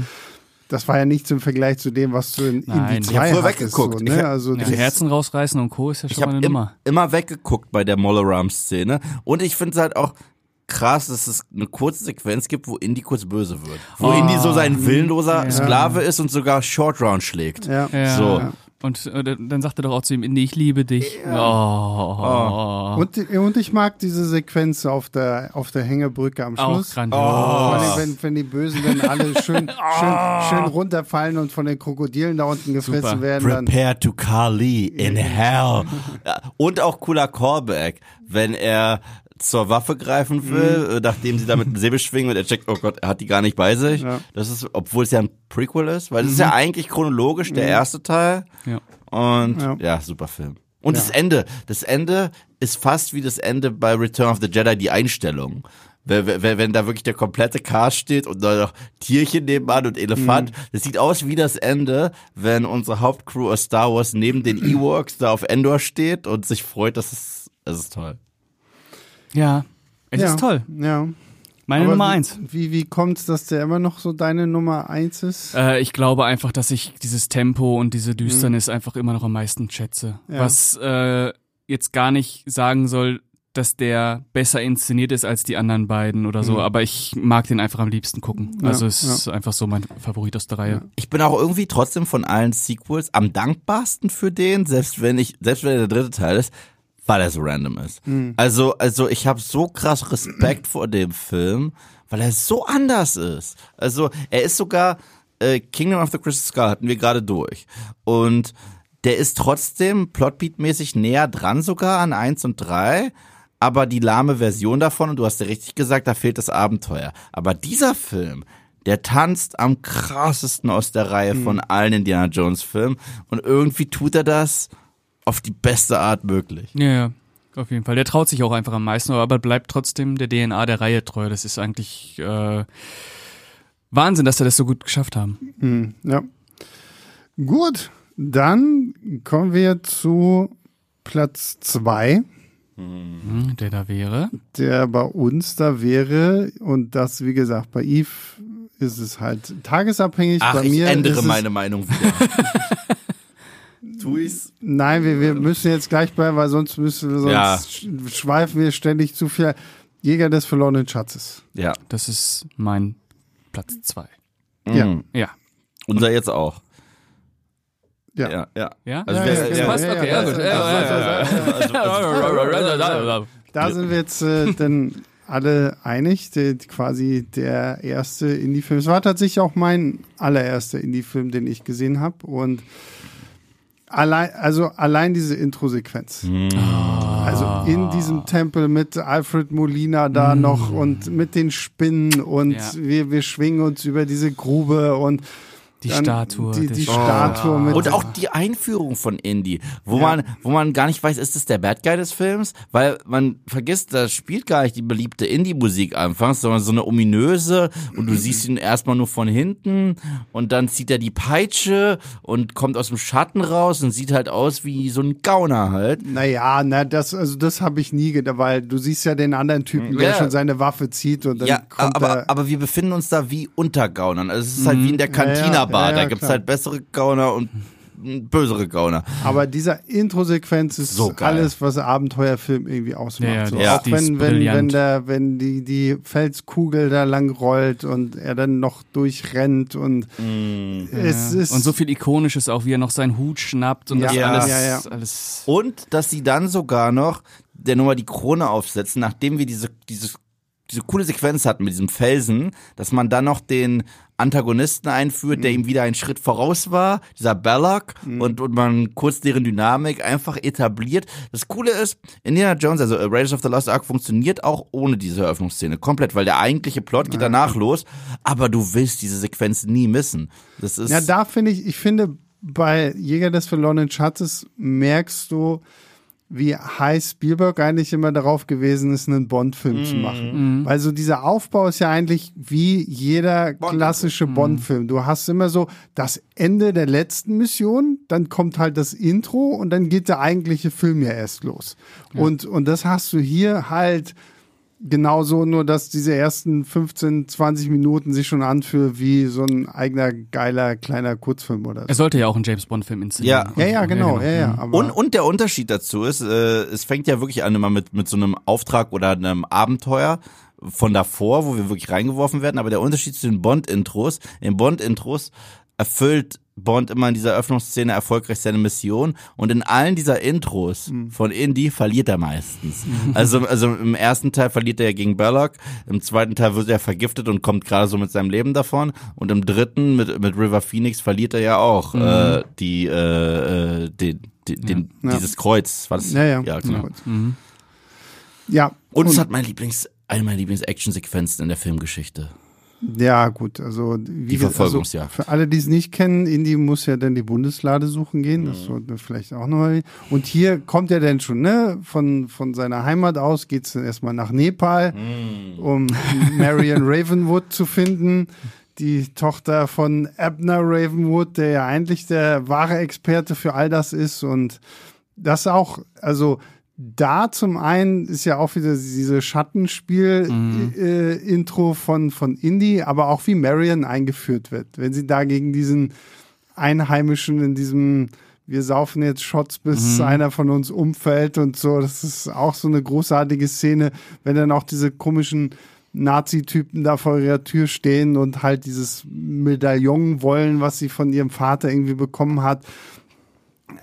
das war ja nichts im Vergleich zu dem, was du in Nein, Indie ich hab 2 früher hattest, weggeguckt. So, Ich ne? hab- Also ja, das, Herzen rausreißen und Co. ist ja Ich schon mal habe eine im, Nummer. immer weggeguckt bei der Mollaram-Szene. Und ich finde es halt auch krass, dass es eine kurze Sequenz gibt, wo Indy kurz böse wird. Wo Oh. Indy so sein willenloser Ja. Sklave ist und sogar Short Round schlägt. ja. Ja. So. Und äh, dann sagt er doch auch zu ihm, Indy, ich liebe dich. Oh. Und, und ich mag diese Sequenz auf der, auf der Hängebrücke am Auch Schluss. grandios. Vor allem, wenn, wenn die Bösen dann alle schön, schön, schön runterfallen und von den Krokodilen da unten gefressen Super. werden, dann Prepare to Kali in hell. Ja, Und auch cooler Callback, wenn er zur Waffe greifen will, äh, nachdem sie da mit dem Säbel schwingen und er checkt, oh Gott, er hat die gar nicht bei sich. Ja. Das ist, obwohl es ja ein Prequel ist, weil es ist ja eigentlich chronologisch der erste Teil. Ja. Und Ja. ja, super Film. Und das Ende, das Ende ist fast wie das Ende bei Return of the Jedi, die Einstellung. Wenn, wenn, wenn da wirklich der komplette Cast steht und da noch Tierchen nebenan und Elefant. Das sieht aus wie das Ende, wenn unsere Hauptcrew aus Star Wars neben den Ewoks da auf Endor steht und sich freut, dass es, es ist toll. Ja, es ja, ist toll. Ja. Meine Aber Nummer eins. Wie, wie kommt's, dass der immer noch so deine Nummer eins ist? Äh, ich glaube einfach, dass ich dieses Tempo und diese Düsternis einfach immer noch am meisten schätze. Ja. Was äh, jetzt gar nicht sagen soll, dass der besser inszeniert ist als die anderen beiden oder so, Mhm. aber ich mag den einfach am liebsten gucken. Ja, also es ist einfach so mein Favorit aus der Reihe. Ich bin auch irgendwie trotzdem von allen Sequels am dankbarsten für den, selbst wenn ich, selbst wenn er der dritte Teil ist, weil er so random ist. Also, also ich habe so krass Respekt vor dem Film, weil er so anders ist. Also er ist sogar äh, Kingdom of the Crystal Skull hatten wir gerade durch und der ist trotzdem plotbeatmäßig näher dran sogar an eins und drei aber die lahme Version davon, und du hast ja richtig gesagt, da fehlt das Abenteuer. Aber dieser Film, der tanzt am krassesten aus der Reihe von allen Indiana Jones Filmen und irgendwie tut er das auf die beste Art möglich. Ja, ja, auf jeden Fall. Der traut sich auch einfach am meisten, aber bleibt trotzdem der DNA der Reihe treu. Das ist eigentlich äh, Wahnsinn, dass sie das so gut geschafft haben. Hm, ja. Gut, dann kommen wir zu Platz zwei. Hm, der da wäre. der bei uns da wäre und das, wie gesagt, bei Eve ist es halt tagesabhängig. Ach, bei ich mir ändere ist es, meine Meinung wieder. tu ich's? Nein, wir, wir müssen jetzt gleich bleiben, weil sonst müssen wir sonst Ja. sch- schweifen wir ständig zu viel. Jäger des verlorenen Schatzes. Ja. Das ist mein Platz zwei. Ja. Mhm. Ja. Unser jetzt auch. Ja. Ja, ja. Ja? Also Ja, ja, ja, passt? Okay, ja, gut. Da sind wir jetzt äh, dann alle einig, der, quasi der erste Indie-Film. Es war tatsächlich auch mein allererster Indie-Film, den ich gesehen habe und allein, also allein diese Intro-Sequenz. Also in diesem Tempel mit Alfred Molina da noch und mit den Spinnen und Ja. wir, wir schwingen uns über diese Grube und Die dann Statue. Die, das- die Statue mit Und auch die Einführung von Indy, wo man, wo man gar nicht weiß, ist es der Bad Guy des Films? Weil man vergisst, da spielt gar nicht die beliebte Indie-Musik anfangs, sondern so eine ominöse und du siehst ihn erstmal nur von hinten und dann zieht er die Peitsche und kommt aus dem Schatten raus und sieht halt aus wie so ein Gauner halt. Naja, na, das, also das habe ich nie gedacht, weil du siehst ja den anderen Typen, der Ja. schon seine Waffe zieht und dann Ja, kommt aber, er. aber wir befinden uns da wie unter Gaunern. Also es ist halt wie in der Cantina-Bar. Ja, ja, da ja, gibt's klar. halt bessere Gauner und bösere Gauner. Aber dieser Intro-Sequenz ist So alles, was Abenteuerfilm irgendwie ausmacht. Ja, so. Ja. Auch wenn, wenn, wenn, der, wenn die, die Felskugel da lang rollt und er dann noch durchrennt und es ja. ist. und so viel Ikonisches auch, wie er noch seinen Hut schnappt und Ja, das ja, alles, ja, ja. alles. Und dass sie dann sogar noch der Nummer die Krone aufsetzen, nachdem wir diese, dieses, diese coole Sequenz hatten mit diesem Felsen, dass man dann noch den Antagonisten einführt, der ihm wieder einen Schritt voraus war, dieser Belloc, und, und man kurz deren Dynamik einfach etabliert. Das Coole ist, Indiana Jones, also äh, Raiders of the Lost Ark funktioniert auch ohne diese Eröffnungsszene komplett, weil der eigentliche Plot geht danach los, aber du willst diese Sequenz nie missen. Das ist Ja, da finde ich, ich finde, bei Jäger des verlorenen Schatzes merkst du, wie heiß Spielberg eigentlich immer darauf gewesen ist, einen Bond-Film zu machen. Weil so dieser Aufbau ist ja eigentlich wie jeder klassische Bond-Film. Du hast immer so das Ende der letzten Mission, dann kommt halt das Intro und dann geht der eigentliche Film ja erst los. Und, und das hast du hier halt genauso, nur dass diese ersten 15, 20 Minuten sich schon anfühlen wie so ein eigener geiler kleiner Kurzfilm oder so. Er sollte ja auch einen James Bond Film inszenieren. Ja. Ja, ja, genau, ja, ja. Aber Und, und der Unterschied dazu ist, äh, es fängt ja wirklich an immer mit, mit so einem Auftrag oder einem Abenteuer von davor, wo wir wirklich reingeworfen werden. Aber der Unterschied zu den Bond-Intros, in Bond-Intros erfüllt Bond immer in dieser Eröffnungsszene erfolgreich seine Mission und in allen dieser Intros von Indy verliert er meistens. Also, also im ersten Teil verliert er ja gegen Belloc, im zweiten Teil wird er vergiftet und kommt gerade so mit seinem Leben davon und im dritten mit, mit River Phoenix verliert er ja auch äh, die, äh, äh, den, den, Ja. dieses Kreuz. War das? ja, ja. ja, genau. ja. Und es hat mein Lieblings, eine meiner Lieblings-Action-Sequenzen in der Filmgeschichte. Ja, gut, also wie Die gesagt, Verfolgungsjagd. Also für alle, die es nicht kennen, Indy muss ja dann die Bundeslade suchen gehen. Das sollten wir vielleicht auch nochmal. Und hier kommt er dann schon, ne? Von, von seiner Heimat aus geht's dann erstmal nach Nepal, um Marion Ravenwood zu finden. Die Tochter von Abner Ravenwood, der ja eigentlich der wahre Experte für all das ist. Und das auch, also da zum einen ist ja auch wieder diese Schattenspiel-Intro von, von Indy, aber auch wie Marion eingeführt wird. Wenn sie da gegen diesen Einheimischen in diesem wir saufen jetzt Shots, bis einer von uns umfällt und so. Das ist auch so eine großartige Szene, wenn dann auch diese komischen Nazi-Typen da vor ihrer Tür stehen und halt dieses Medaillon wollen, was sie von ihrem Vater irgendwie bekommen hat.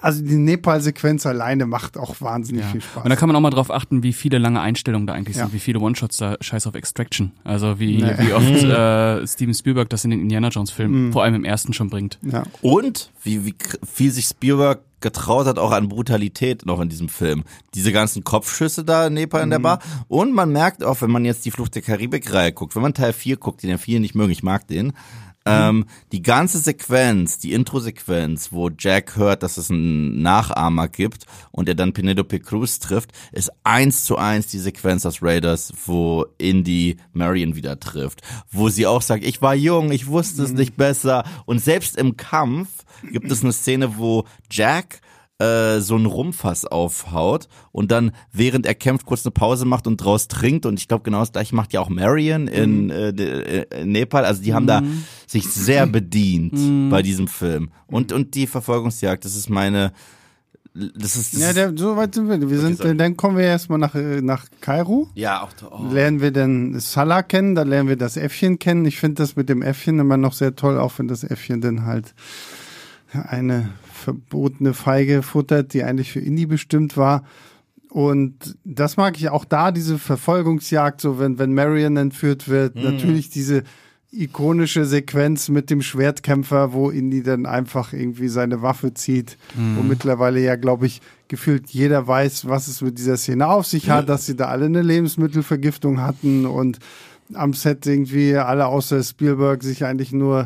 Also die Nepal-Sequenz alleine macht auch wahnsinnig Ja. viel Spaß. Und da kann man auch mal drauf achten, wie viele lange Einstellungen da eigentlich Ja. sind, wie viele One-Shots da scheiß auf Extraction. Also wie, Nee. wie oft äh, Steven Spielberg das in den Indiana Jones Filmen, vor allem im ersten schon bringt. ja. Und wie, wie viel sich Spielberg getraut hat, auch an Brutalität noch in diesem Film. Diese ganzen Kopfschüsse da in Nepal in der Bar. Und man merkt auch, wenn man jetzt die Flucht der Karibik-Reihe guckt, wenn man Teil 4 guckt, den ja viele nicht mögen, ich mag den, ähm, die ganze Sequenz, die Intro-Sequenz, wo Jack hört, dass es einen Nachahmer gibt und er dann Penelope Cruz trifft, ist eins zu eins die Sequenz aus Raiders, wo Indy Marion wieder trifft. Wo sie auch sagt, ich war jung, ich wusste es nicht besser. Und selbst im Kampf gibt es eine Szene, wo Jack äh, so ein Rumfass aufhaut und dann, während er kämpft, kurz eine Pause macht und draus trinkt. Und ich glaube, genau das gleiche macht ja auch Marion in, äh, de- äh, in Nepal. Also die haben da sich sehr bedient bei diesem Film. Und, und die Verfolgungsjagd, das ist meine, das ist, das Ja, der, so weit sind wir. wir sind, sorry. dann kommen wir erstmal nach, äh, nach Kairo. ja, auch, oh. Lernen wir dann Salah kennen, da lernen wir das Äffchen kennen. Ich finde das mit dem Äffchen immer noch sehr toll, auch wenn das Äffchen dann halt eine verbotene Feige futtert, die eigentlich für Indie bestimmt war. Und das mag ich auch da, diese Verfolgungsjagd, so wenn, wenn Marion entführt wird, natürlich diese ikonische Sequenz mit dem Schwertkämpfer, wo Indy dann einfach irgendwie seine Waffe zieht, Mhm. wo mittlerweile ja, glaube ich, gefühlt jeder weiß, was es mit dieser Szene auf sich hat, dass sie da alle eine Lebensmittelvergiftung hatten und am Set irgendwie alle außer Spielberg sich eigentlich nur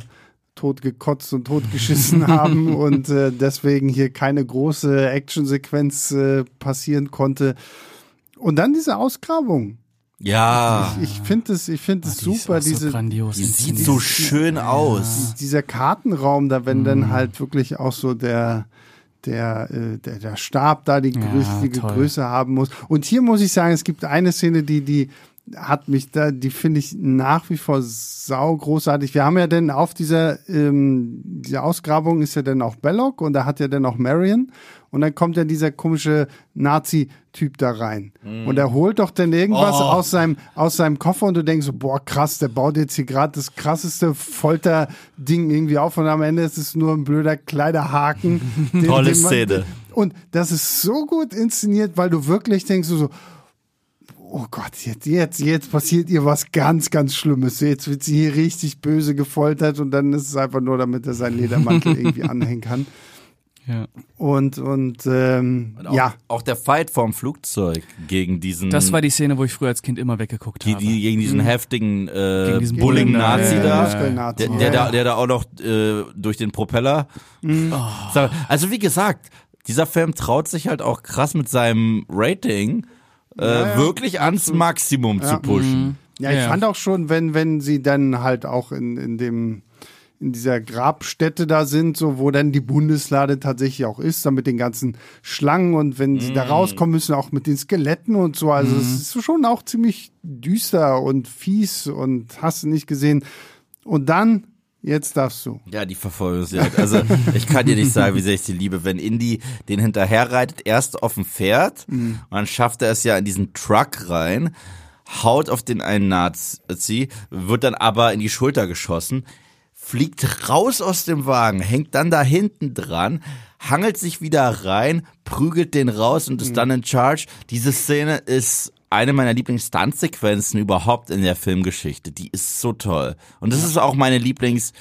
tot gekotzt und tot geschissen haben und äh, deswegen hier keine große Actionsequenz äh, passieren konnte. Und dann diese Ausgrabung. Ja, Ich finde es, ich finde es Die ist super, auch so diese, grandios die sieht so schön aus. dieser Kartenraum, da wenn dann halt wirklich auch so der der, äh, der, der Stab da die Ja, richtige toll. Größe haben muss. Und hier muss ich sagen, es gibt eine Szene, die, die hat mich da, die finde ich nach wie vor sau großartig. Wir haben ja dann auf dieser, ähm, dieser Ausgrabung ist ja dann auch Belloc und da hat ja dann auch Marion und dann kommt ja dieser komische Nazi-Typ da rein und er holt doch dann irgendwas Oh. aus seinem aus seinem Koffer und du denkst so, boah krass, der baut jetzt hier gerade das krasseste Folterding irgendwie auf und am Ende ist es nur ein blöder Kleiderhaken. den- Tolle den man- Szene. Und das ist so gut inszeniert, weil du wirklich denkst so oh Gott, jetzt, jetzt, jetzt passiert ihr was ganz, ganz Schlimmes. Jetzt wird sie hier richtig böse gefoltert und dann ist es einfach nur, damit er seinen Ledermantel irgendwie anhängen kann. Ja. Und, und, ähm, Und auch, ja, Auch der Fight vorm Flugzeug gegen diesen. Das war die Szene, wo ich früher als Kind immer weggeguckt die, habe. gegen diesen heftigen äh, Gegen diesen da, Nazi da. ja, Der, der, da, der da auch noch äh, durch den Propeller. So, Also wie gesagt, dieser Film traut sich halt auch krass mit seinem Rating äh, ja, wirklich ans Maximum zu pushen. Ja, ich Ja. fand auch schon, wenn, wenn sie dann halt auch in, in dem, in dieser Grabstätte da sind, so wo dann die Bundeslade tatsächlich auch ist, dann mit den ganzen Schlangen und wenn sie da rauskommen müssen, auch mit den Skeletten und so. Also es ist schon auch ziemlich düster und fies und hast du nicht gesehen. Und dann, jetzt darfst du. Ja, die Verfolgungsjagd. Also ich kann dir nicht sagen, wie sehr ich sie liebe. Wenn Indy den hinterherreitet, erst auf dem Pferd, und dann schafft er es ja in diesen Truck rein, haut auf den einen Nazi, wird dann aber in die Schulter geschossen, fliegt raus aus dem Wagen, hängt dann da hinten dran, hangelt sich wieder rein, prügelt den raus und ist dann in Charge. Diese Szene ist eine meiner Lieblings-Stunt-Sequenzen überhaupt in der Filmgeschichte. Die ist so toll. Und das ist auch meine Lieblings-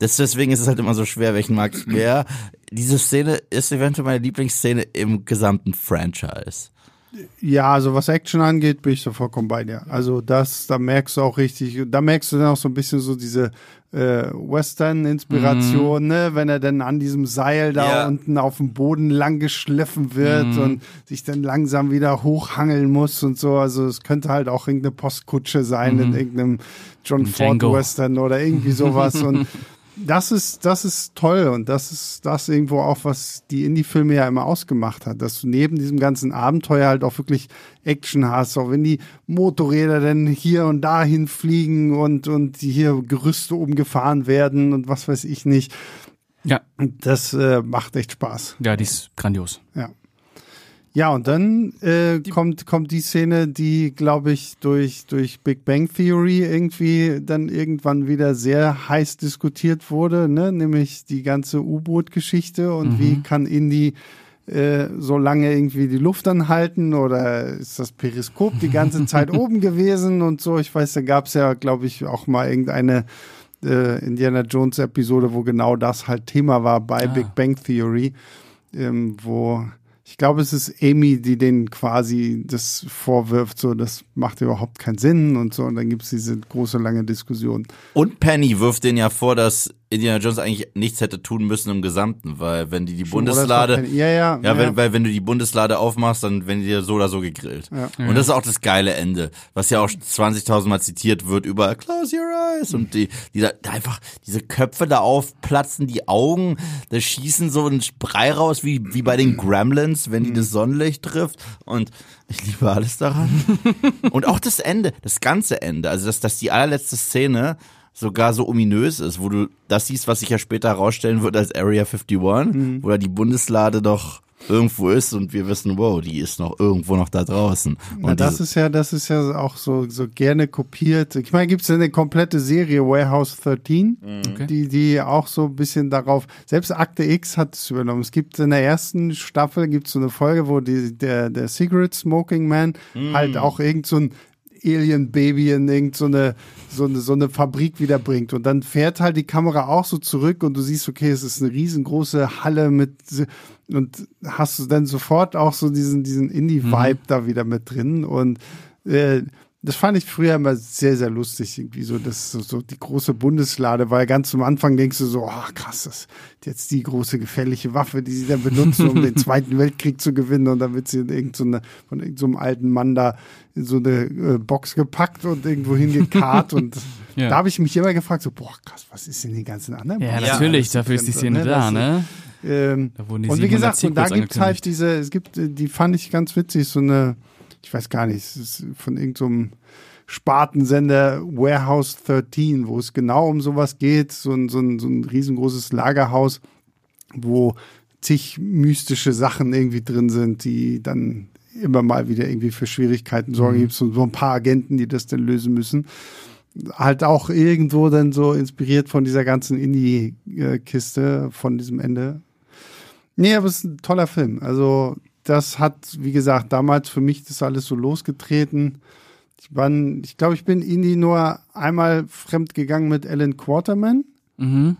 deswegen ist es halt immer so schwer, welchen mag ich mehr. Diese Szene ist eventuell meine Lieblingsszene im gesamten Franchise. Ja, also was Action angeht, bin ich da vollkommen bei dir. Also das, da merkst du auch richtig, da merkst du dann auch so ein bisschen so diese äh, Western-Inspiration, ne, wenn er dann an diesem Seil da Ja. unten auf dem Boden lang geschliffen wird und sich dann langsam wieder hochhangeln muss und so. Also es könnte halt auch irgendeine Postkutsche sein in irgendeinem John Ford. Western oder irgendwie sowas und das ist, das ist toll und das ist das irgendwo auch, was die Indie-Filme ja immer ausgemacht hat, dass du neben diesem ganzen Abenteuer halt auch wirklich Action hast, auch wenn die Motorräder dann hier und dahin fliegen und, und die hier Gerüste umgefahren werden und was weiß ich nicht. Ja, Das äh, macht echt Spaß. ja, die ist grandios. Ja. Ja, und dann äh, kommt, kommt die Szene, die, glaube ich, durch, durch Big Bang Theory irgendwie dann irgendwann wieder sehr heiß diskutiert wurde, ne? nämlich die ganze U-Boot-Geschichte und wie kann Indy äh, so lange irgendwie die Luft anhalten oder ist das Periskop die ganze Zeit oben gewesen und so. Ich weiß, da gab es ja, glaube ich, auch mal irgendeine äh, Indiana Jones Episode, wo genau das halt Thema war bei Ah. Big Bang Theory, ähm, wo ich glaube, es ist Amy, die den quasi das vorwirft, so das macht überhaupt keinen Sinn und so und dann gibt's diese große lange Diskussion. Und Penny wirft denen ja vor, dass Indiana Jones eigentlich nichts hätte tun müssen im Gesamten, weil wenn die die Bundeslade, war- ja, ja, Ja, wenn, weil wenn du die Bundeslade aufmachst, dann werden die dir so oder so gegrillt. Ja. Und das ist auch das geile Ende, was ja auch 20.000 Mal zitiert wird über Close your eyes und die, die da, da einfach diese Köpfe da aufplatzen, die Augen, da schießen so ein Brei raus wie, wie bei den Gremlins, wenn die das Sonnenlicht trifft und ich liebe alles daran. und auch das Ende, das ganze Ende, also dass, dass die allerletzte Szene sogar so ominös ist, wo du das siehst, was sich ja später herausstellen wird als Area 51, wo da die Bundeslade doch irgendwo ist und wir wissen, wow, die ist noch irgendwo noch da draußen. Und Ja, das ist ja, das ist ja auch so, so gerne kopiert. Ich meine, gibt's ja eine komplette Serie, Warehouse 13, Okay. die, die auch so ein bisschen darauf, selbst Akte X hat es übernommen. Es gibt in der ersten Staffel gibt's so eine Folge, wo die, der, der Cigarette Smoking Man halt auch irgend so ein Alien-Baby in irgend so eine, so eine, so eine Fabrik wiederbringt. Und dann fährt halt die Kamera auch so zurück und du siehst, okay, es ist eine riesengroße Halle mit, und hast du dann sofort auch so diesen, diesen Indie-Vibe Mhm. da wieder mit drin und, äh, das fand ich früher immer sehr, sehr lustig, irgendwie so, das so, so die große Bundeslade, weil ganz am Anfang denkst du so, ah krass, das ist jetzt die große gefährliche Waffe, die sie dann benutzen, um den Zweiten Weltkrieg zu gewinnen und dann wird sie in irgendeine, so eine, von irgendeinem so alten Mann da in so eine äh, Box gepackt und irgendwo hingekarrt und Ja. da habe ich mich immer gefragt, so, boah krass, was ist denn die ganzen anderen? Ja, Boxen? natürlich, dafür ist die so, Szene ne, da, ne? ähm, Da und wie 700 gesagt, und da gibt's halt diese, es gibt, äh, die fand ich ganz witzig, so eine, ich weiß gar nicht, es ist von irgendeinem Spartensender Warehouse 13, wo es genau um sowas geht, so ein, so ein, so ein riesengroßes Lagerhaus, wo zig mystische Sachen irgendwie drin sind, die dann immer mal wieder irgendwie für Schwierigkeiten sorgen. Gibt so, so ein paar Agenten, die das dann lösen müssen. Halt auch irgendwo dann so inspiriert von dieser ganzen Indie-Kiste, von diesem Ende. Nee, aber es ist ein toller Film. Also, das hat, wie gesagt, damals für mich das alles so losgetreten. Ich, war, ich glaube, ich bin Indie nur einmal fremd gegangen mit Alan Quarterman, Mhm.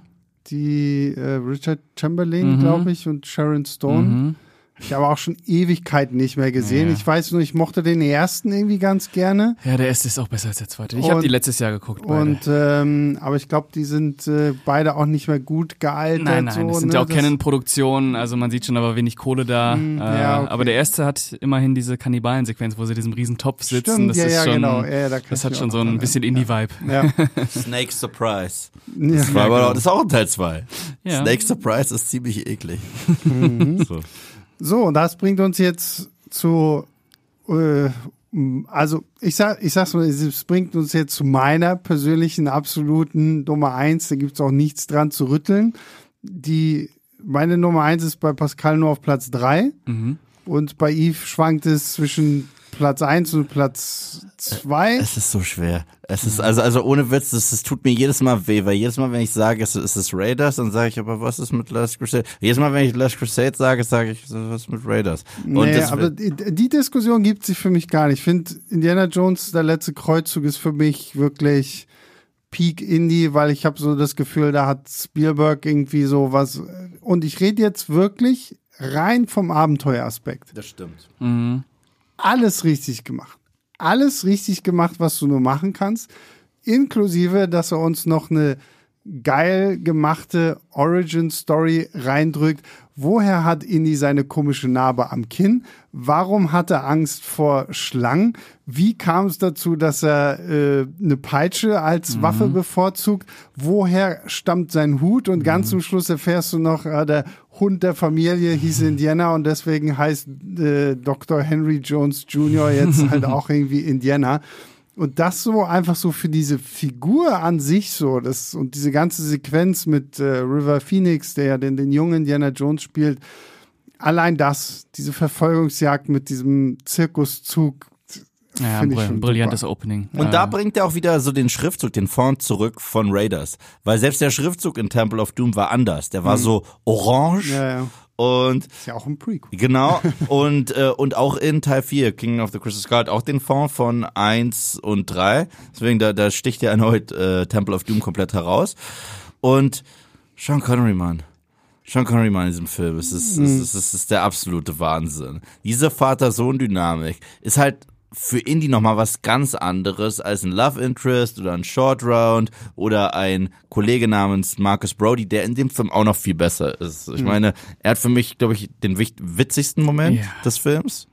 die äh, Richard Chamberlain, Mhm. glaube ich, und Sharon Stone. Mhm. Ich habe auch schon Ewigkeiten nicht mehr gesehen. Ja. Ich weiß nur, ich mochte den ersten irgendwie ganz gerne. Ja, der erste ist auch besser als der zweite. Ich habe die letztes Jahr geguckt. Beide. Und ähm, aber ich glaube, die sind äh, beide auch nicht mehr gut gealtert. Nein, nein, so, das sind ne? ja auch Canon-Produktionen, also man sieht schon aber wenig Kohle da. Hm, äh, ja, okay. Aber der erste hat immerhin diese Kannibalensequenz, wo sie in diesem riesen Topf sitzen. Stimmt, das ja, ist ja, schon, genau. Ja, da das hat schon so ein bisschen Indie-Vibe. Ja. Snake Surprise. ja. Das, war aber das ist auch ein Teil 2. Ja. Snake Surprise ist ziemlich eklig. so. So, und das bringt uns jetzt zu, äh, also ich sag, ich sag's mal, es bringt uns jetzt zu meiner persönlichen absoluten Nummer eins. Da gibt's auch nichts dran zu rütteln. Die, meine Nummer eins ist bei Pascal nur auf Platz drei Mhm. und bei Yves schwankt es zwischen Platz eins und Platz zwei. Es ist so schwer. Es ist, also, also ohne Witz, das, das tut mir jedes Mal weh, weil jedes Mal, wenn ich sage, es ist es Raiders, dann sage ich, aber was ist mit Last Crusade? Jedes Mal, wenn ich Last Crusade sage, sage ich, was ist mit Raiders? Und nee, das, aber die, die Diskussion gibt sich für mich gar nicht. Ich finde, Indiana Jones, der letzte Kreuzzug, ist für mich wirklich Peak Indie, weil ich habe so das Gefühl, da hat Spielberg irgendwie so was. Und ich rede jetzt wirklich rein vom Abenteueraspekt. das stimmt. Mhm. Alles richtig gemacht. Alles richtig gemacht, was du nur machen kannst. Inklusive, dass er uns noch eine geil gemachte Origin Story reindrückt. Woher hat Indy seine komische Narbe am Kinn? Warum hat er Angst vor Schlangen? Wie kam es dazu, dass er äh, eine Peitsche als Waffe bevorzugt? Woher stammt sein Hut? Und ganz zum Schluss erfährst du noch, äh, der Hund der Familie hieß Indiana und deswegen heißt äh, Dr. Henry Jones Jr. jetzt halt auch irgendwie Indiana. Und das so einfach so für diese Figur an sich so, das und diese ganze Sequenz mit äh, River Phoenix, der ja den, den jungen Indiana Jones spielt, allein das, diese Verfolgungsjagd mit diesem Zirkuszug, Ja, finde ich brill- schon brillantes super. Opening. Und Äh, da bringt er auch wieder so den Schriftzug, den Font zurück von Raiders. Weil selbst der Schriftzug in Temple of Doom war anders. Der war so orange Ja, ja. Und Ist ja auch ein Prequel. Genau, und, äh, und auch in Teil 4, King of the Crystal Skull, auch den Font von 1 und 3. Deswegen, da, da sticht ja erneut äh, Temple of Doom komplett heraus. Und Sean Connery, Mann. Sean Connery, Mann, in diesem Film, es ist, es ist, es ist der absolute Wahnsinn. Diese Vater-Sohn-Dynamik ist halt für Indie nochmal was ganz anderes als ein Love Interest oder ein Short Round oder ein Kollege namens Marcus Brody, der in dem Film auch noch viel besser ist. Ich meine, er hat für mich, glaube ich, den witzigsten Moment Ja. des Films.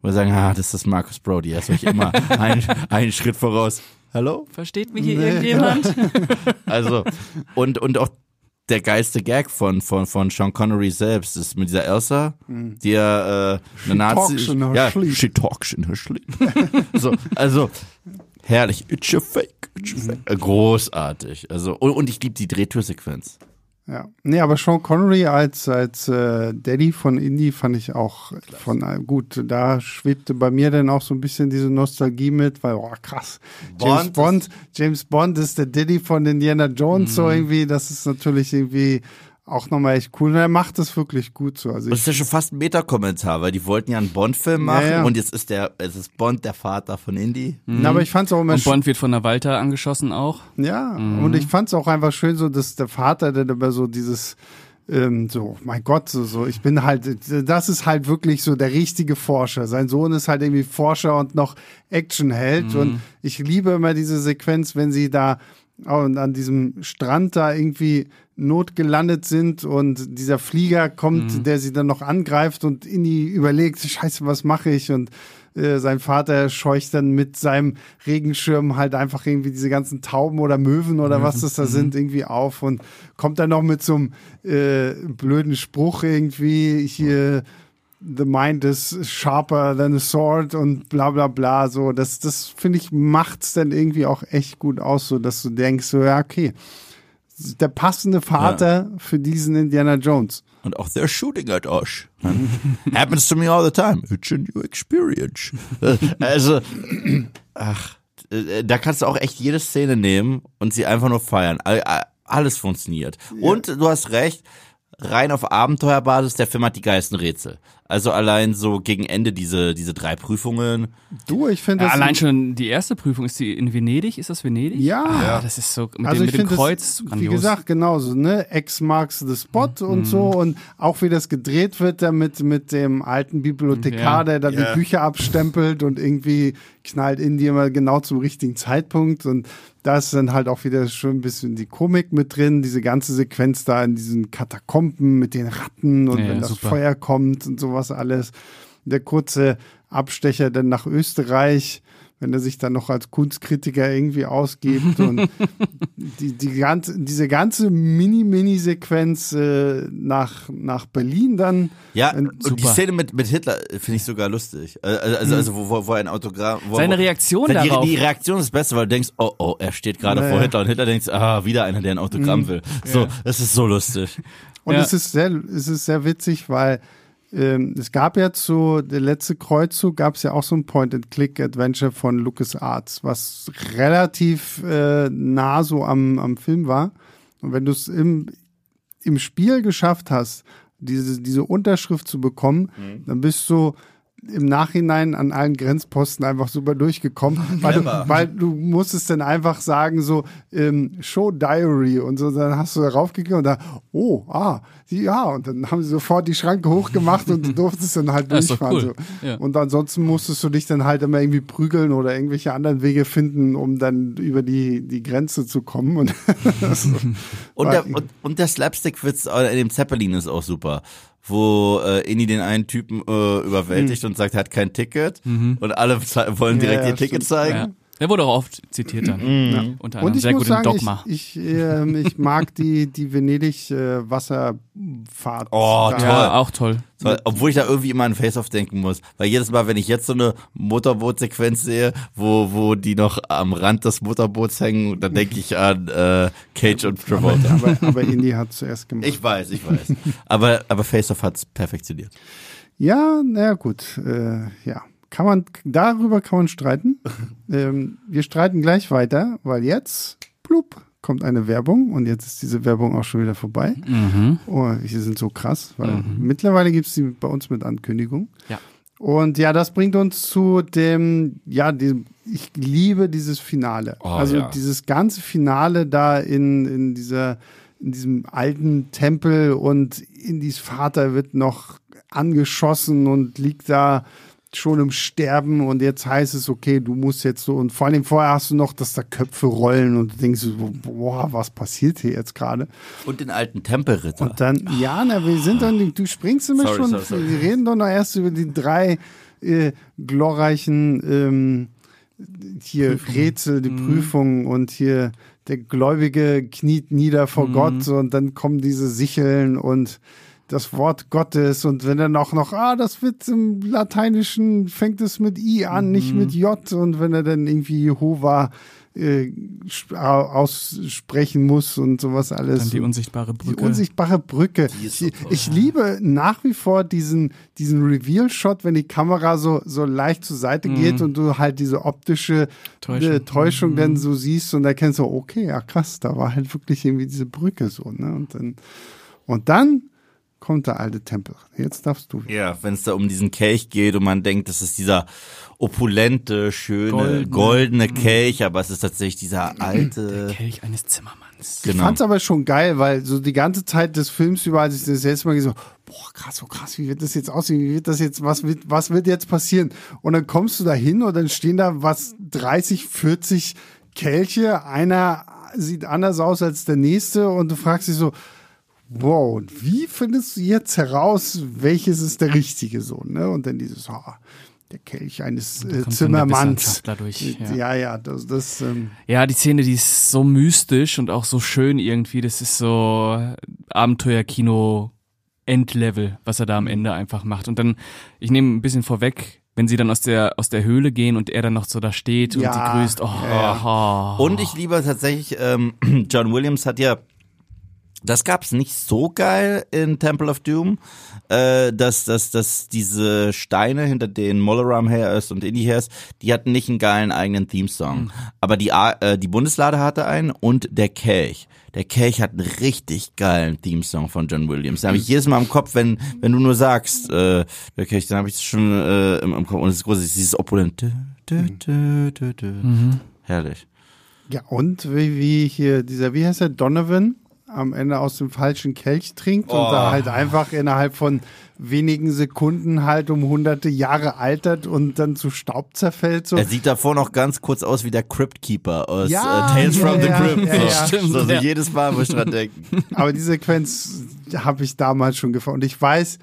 Wo wir sagen, ah, das ist Marcus Brody, er ist euch immer ein, einen Schritt voraus. Hallo? Versteht mich hier irgendjemand? Also, und, und auch der geilste Gag von, von, von Sean Connery selbst ist mit dieser Elsa, die ja äh, eine Nazi talks in her ja, sleep. she talks in her sleep. so, also herrlich, it's a fake, it's a fake. Äh, Großartig. Also, und, und ich liebe die Drehtürsequenz. Ja. Nee, aber Sean Connery als, als äh, Daddy von Indy fand ich auch von äh, gut, da schwebte bei mir dann auch so ein bisschen diese Nostalgie mit, weil, oh krass, James Bond Bond, James Bond ist der Daddy von Indiana Jones, so irgendwie, das ist natürlich irgendwie auch nochmal echt cool. Und er macht das wirklich gut so. Also Das ist ja schon fast ein Meta-Kommentar, weil die wollten ja einen Bond-Film machen Ja, ja. und jetzt ist der, es ist Bond der Vater von Indy. Na, aber ich fand's auch immer Und Bond wird von der Walter angeschossen auch. Ja, Mhm. und ich fand's auch einfach schön, so dass der Vater dann immer so dieses, ähm, so, mein Gott, so, so, ich bin halt, das ist halt wirklich so der richtige Forscher. Sein Sohn ist halt irgendwie Forscher und noch Actionheld. Mhm. Und ich liebe immer diese Sequenz, wenn sie da und an diesem Strand da irgendwie notgelandet sind und dieser Flieger kommt, Mhm. der sie dann noch angreift und Indy überlegt, scheiße, was mache ich? Und äh, sein Vater scheucht dann mit seinem Regenschirm halt einfach irgendwie diese ganzen Tauben oder Möwen oder was das da sind irgendwie auf und kommt dann noch mit so einem äh, blöden Spruch irgendwie hier The mind is sharper than a sword und bla bla bla so das das finde ich macht's dann irgendwie auch echt gut aus so dass du denkst so ja okay der passende Vater für diesen Indiana Jones Und auch they're shooting at us. Happens to me all the time. It's a new experience. also, ach, äh, da kannst du auch echt jede Szene nehmen und sie einfach nur feiern. All- all- Alles funktioniert. Und du hast recht, rein auf Abenteuerbasis, der Film hat die geilsten Rätsel. Also allein so gegen Ende diese, diese drei Prüfungen. du ich finde Ja, das allein schon die erste Prüfung, ist die in Venedig? Ist das Venedig? Ja. Ah, das ist so mit also dem, ich mit dem finde Kreuz das, wie gesagt, genauso, ne? X marks the spot Mhm. und so und auch wie das gedreht wird, da mit, mit dem alten Bibliothekar, Ja. der da Ja. die Bücher abstempelt und irgendwie knallt in die immer genau zum richtigen Zeitpunkt und da ist dann halt auch wieder schon ein bisschen die Komik mit drin, diese ganze Sequenz da in diesen Katakomben mit den Ratten und Ja, wenn das super. Feuer kommt und sowas alles. Der kurze Abstecher dann nach Österreich, wenn er sich dann noch als Kunstkritiker irgendwie ausgibt und die, die ganze, diese ganze Mini-Mini-Sequenz äh, nach, nach Berlin dann. Ja, Ähm, und die. Szene mit, mit Hitler finde ich sogar lustig. Äh, Also, also, also wo, wo, wo ein Autogramm. Wo, Seine wo- Reaktion die, darauf. Die Reaktion ist das Beste, weil du denkst, oh, oh, er steht gerade Naja. vor Hitler und Hitler denkt, ah, wieder einer, der ein Autogramm will. So, Ja. das ist so lustig. Und Ja. es ist sehr, es ist sehr witzig, weil ähm, es gab ja zu der letzte Kreuzzug gab es ja auch so ein Point-and-Click-Adventure von LucasArts, was relativ äh, nah so am, am Film war. Und wenn du es im, im Spiel geschafft hast, diese, diese Unterschrift zu bekommen, dann bist du im Nachhinein an allen Grenzposten einfach super durchgekommen, weil du, weil du musstest dann einfach sagen so ähm, Show Diary und so, dann hast du darauf geklickt und da, oh, ah, ja, und dann haben sie sofort die Schranke hochgemacht und du durftest dann halt durchfahren. cool. So. Ja. Und ansonsten musstest du dich dann halt immer irgendwie prügeln oder irgendwelche anderen Wege finden, um dann über die, die Grenze zu kommen. Und Und Weil- der, und, und der Slapstick-Witz in dem Zeppelin ist auch super. Wo äh, Inni den einen Typen äh, überwältigt und sagt, er hat kein Ticket. Und alle wollen direkt Ja, ihr Ticket stimmt. zeigen. Ja. Der wurde auch oft zitiert dann. Ja. Unter anderem sehr gut sagen, im Dogma. ich, ich, ähm, ich mag die, die Venedig äh, Wasserfahrt. Oh, Da- toll. ja, auch toll. So, obwohl ich da irgendwie immer an Face-Off denken muss. Weil jedes Mal, wenn ich jetzt so eine Motorboot-Sequenz sehe, wo, wo die noch am Rand des Motorboots hängen, dann denke ich an äh, Cage und Travolta. Aber, aber Indy hat zuerst gemacht. Ich weiß, ich weiß. Aber, aber Face-Off hat's perfektioniert. Ja, naja, gut. Äh, ja. Kann man, darüber kann man streiten. ähm, wir streiten gleich weiter, weil jetzt, plup, kommt eine Werbung und jetzt ist diese Werbung auch schon wieder vorbei. Mhm. Oh, wir sind so krass, weil mittlerweile gibt's die bei uns mit Ankündigung. Ja. Und ja, das bringt uns zu dem, ja, dem, ich liebe dieses Finale. Oh, also ja. dieses ganze Finale da in, in dieser, in diesem alten Tempel und Indis Vater wird noch angeschossen und liegt da schon im Sterben und jetzt heißt es, okay, du musst jetzt so und vor allem vorher hast du noch, dass da Köpfe rollen und du denkst so, boah, was passiert hier jetzt gerade? Und den alten Tempelritter. Und dann, ja, na, wir sind dann, du springst immer Sorry, schon, sorry, sorry. wir reden doch noch erst über die drei äh, glorreichen ähm, hier Rätsel, die Prüfungen und hier der Gläubige kniet nieder vor Gott und dann kommen diese Sicheln und das Wort Gottes und wenn dann auch noch, ah, das wird im Lateinischen, fängt es mit I an, nicht mit J und wenn er dann irgendwie Jehova äh, sp- aussprechen muss und sowas alles. Dann die unsichtbare Die Brücke. unsichtbare Brücke. Die ich, ich liebe nach wie vor diesen, diesen Reveal-Shot, wenn die Kamera so, so leicht zur Seite geht und du halt diese optische Täuschung, äh, Täuschung dann so siehst und erkennst so, okay, ja krass, da war halt wirklich irgendwie diese Brücke so, ne? Und dann, Und dann kommt der alte Tempel. Jetzt darfst du. Ja, wenn es da um diesen Kelch geht und man denkt, das ist dieser opulente, schöne, Goldene. goldene, Kelch, aber es ist tatsächlich dieser Der alte. Kelch eines Zimmermanns. Ich Genau. fand's aber schon geil, weil so die ganze Zeit des Films über, als ich das erste Mal gesagt habe, boah, krass, so krass, wie wird das jetzt aussehen? Wie wird das jetzt, was wird, was wird jetzt passieren? Und dann kommst du da hin und dann stehen da was 30, 40 Kelche, einer sieht anders aus als der nächste und du fragst dich so, wow, und wie findest du jetzt heraus, welches ist der richtige so, ne? Und dann dieses, ah, der Kelch eines äh, Zimmermanns. Durch, ja. ja, ja, das, das ähm, Ja, die Szene, die ist so mystisch und auch so schön irgendwie. Das ist so Abenteuerkino Endlevel, was er da am Ende einfach macht. Und dann, ich nehme ein bisschen vorweg, wenn sie dann aus der aus der Höhle gehen und er dann noch so da steht und Ja, sie grüßt. Oh, ja, oh. Und ich liebe tatsächlich, ähm, John Williams hat ja, das gab's nicht so geil in Temple of Doom, äh, dass, dass, dass diese Steine, hinter denen Molaram her ist und Indy her ist, die hatten nicht einen geilen eigenen Theme-Song. Aber die, äh, die Bundeslade hatte einen und der Kelch. Der Kelch hat einen richtig geilen Theme-Song von John Williams. Den habe ich jedes Mal im Kopf, wenn, wenn du nur sagst, äh, der Kelch, dann habe ich es schon äh, im, im Kopf. Und es ist groß, dieses opulent. Dü, dü. Herrlich. Ja, und wie, wie hier dieser, wie heißt der, Donovan am Ende aus dem falschen Kelch trinkt und da halt einfach innerhalb von wenigen Sekunden halt um hunderte Jahre altert und dann zu Staub zerfällt. So. Er sieht davor noch ganz kurz aus wie der Crypt Keeper aus Ja, äh, Tales ja, from the ja, Crypt. ja, so, ja. Stimmt, so, so ja. jedes Mal muss ich dran denken. Aber die Sequenz habe ich damals schon gefunden. Und ich weiß,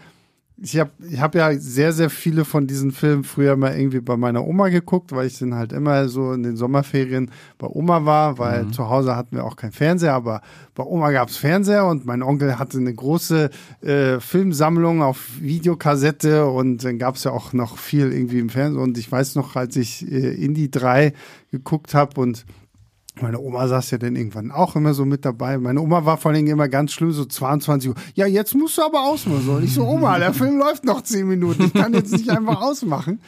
ich habe ich hab ja sehr, sehr viele von diesen Filmen früher mal irgendwie bei meiner Oma geguckt, weil ich dann halt immer so in den Sommerferien bei Oma war, weil zu Hause hatten wir auch keinen Fernseher, aber bei Oma gab's Fernseher und mein Onkel hatte eine große äh, Filmsammlung auf Videokassette und dann gab's ja auch noch viel irgendwie im Fernsehen. Und ich weiß noch, als ich äh, Indie 3 geguckt habe und meine Oma saß ja dann irgendwann auch immer so mit dabei. Meine Oma war vor allen Dingen immer ganz schlimm, so 22 Uhr. Ja, jetzt musst du aber ausmachen. So. Und ich so, Oma, der Film läuft noch 10 Minuten. Ich kann jetzt nicht einfach ausmachen.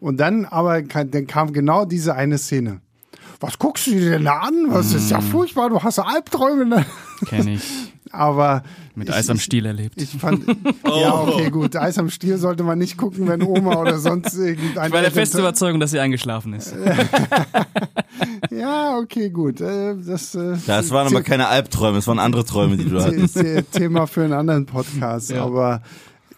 Und dann aber dann kam genau diese eine Szene. Was guckst du dir denn da an? Was ist ja furchtbar, du hast Albträume. Ne? Kenn ich. Aber Mit ich- Eis am Stiel erlebt. Ich fand, ja, okay, gut. Eis am Stiel sollte man nicht gucken, wenn Oma oder sonst irgendein. Ich war der festen Überzeugung, dass sie eingeschlafen ist. Ja, okay, gut. Äh, Das, äh, Das waren aber keine Albträume, das waren andere Träume, die du hattest. The- Thema für einen anderen Podcast. Ja. Aber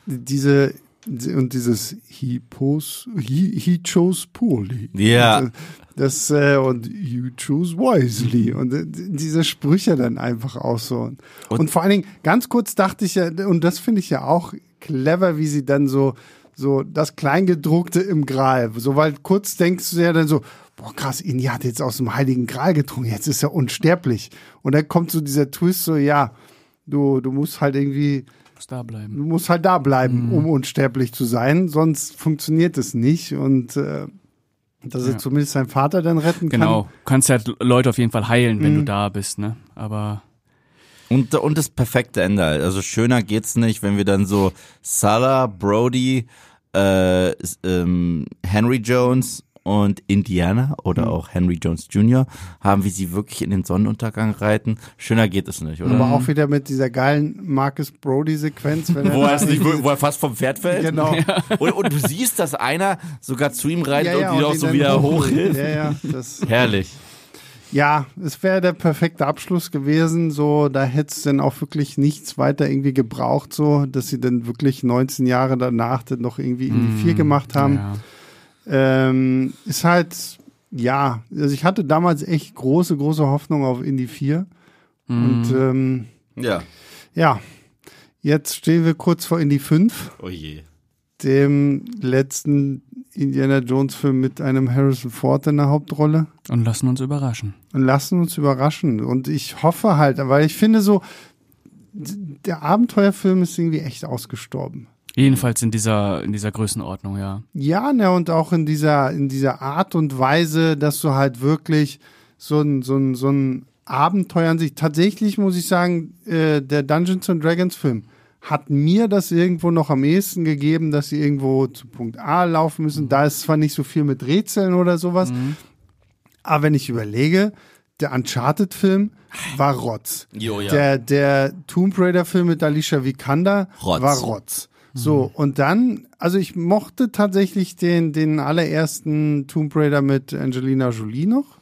diese und dieses he, pos, he, he chose poorly. Ja. Und, äh, Das äh, und you choose wisely und äh, diese Sprüche dann einfach auch so und, und vor allen Dingen ganz kurz dachte ich ja und das finde ich ja auch clever, wie sie dann so so das Kleingedruckte im Gral, so weil kurz denkst du ja dann so boah krass, Indy hat jetzt aus dem Heiligen Gral getrunken, jetzt ist er unsterblich und dann kommt so dieser Twist so ja du du musst halt irgendwie da bleiben. du musst halt da bleiben, Mhm. um unsterblich zu sein, sonst funktioniert es nicht. Und äh, dass er zumindest seinen Vater dann retten Genau. kann. Du kannst halt Leute auf jeden Fall heilen, wenn Mhm. du da bist, ne? Aber Und, und das perfekte Ende halt. Also schöner geht's nicht, wenn wir dann so Salah, Brody, äh, ähm, Henry Jones und Indiana oder auch Henry Jones Jr. haben, wie sie wirklich in den Sonnenuntergang reiten. Schöner geht es nicht, oder? Aber auch wieder mit dieser geilen Marcus Brody-Sequenz. wenn Wo er, nicht, wo er fast vom Pferd fällt. Genau. Und, und du siehst, dass einer sogar zu ihm reitet Ja, ja, und ihn auch so wieder hochhilft. Ja, ja, das, Herrlich. ja, es wäre der perfekte Abschluss gewesen. So, da hätte es dann auch wirklich nichts weiter irgendwie gebraucht, so, dass sie dann wirklich 19 Jahre danach dann noch irgendwie in die vier gemacht haben. Ja. Ähm, ist halt, ja, also ich hatte damals echt große, große Hoffnung auf Indie 4. Und ähm, Ja. ja, jetzt stehen wir kurz vor Indie 5, Oh je. dem letzten Indiana Jones Film mit einem Harrison Ford in der Hauptrolle. Und lassen uns überraschen. Und lassen uns überraschen. Und ich hoffe halt, weil ich finde so, der Abenteuerfilm ist irgendwie echt ausgestorben. Jedenfalls in dieser, in dieser Größenordnung, ja. Ja, ne, und auch in dieser, in dieser Art und Weise, dass du halt wirklich so ein, so ein, so ein Abenteuer an sich, tatsächlich muss ich sagen, äh, der Dungeons and Dragons Film hat mir das irgendwo noch am ehesten gegeben, dass sie irgendwo zu Punkt A laufen müssen. Da ist zwar nicht so viel mit Rätseln oder sowas, aber wenn ich überlege, der Uncharted-Film war Rotz. Jo, ja. Der, der Tomb Raider-Film mit Alicia Vikander Rotz. war Rotz. So, und dann, also ich mochte tatsächlich den, den allerersten Tomb Raider mit Angelina Jolie noch.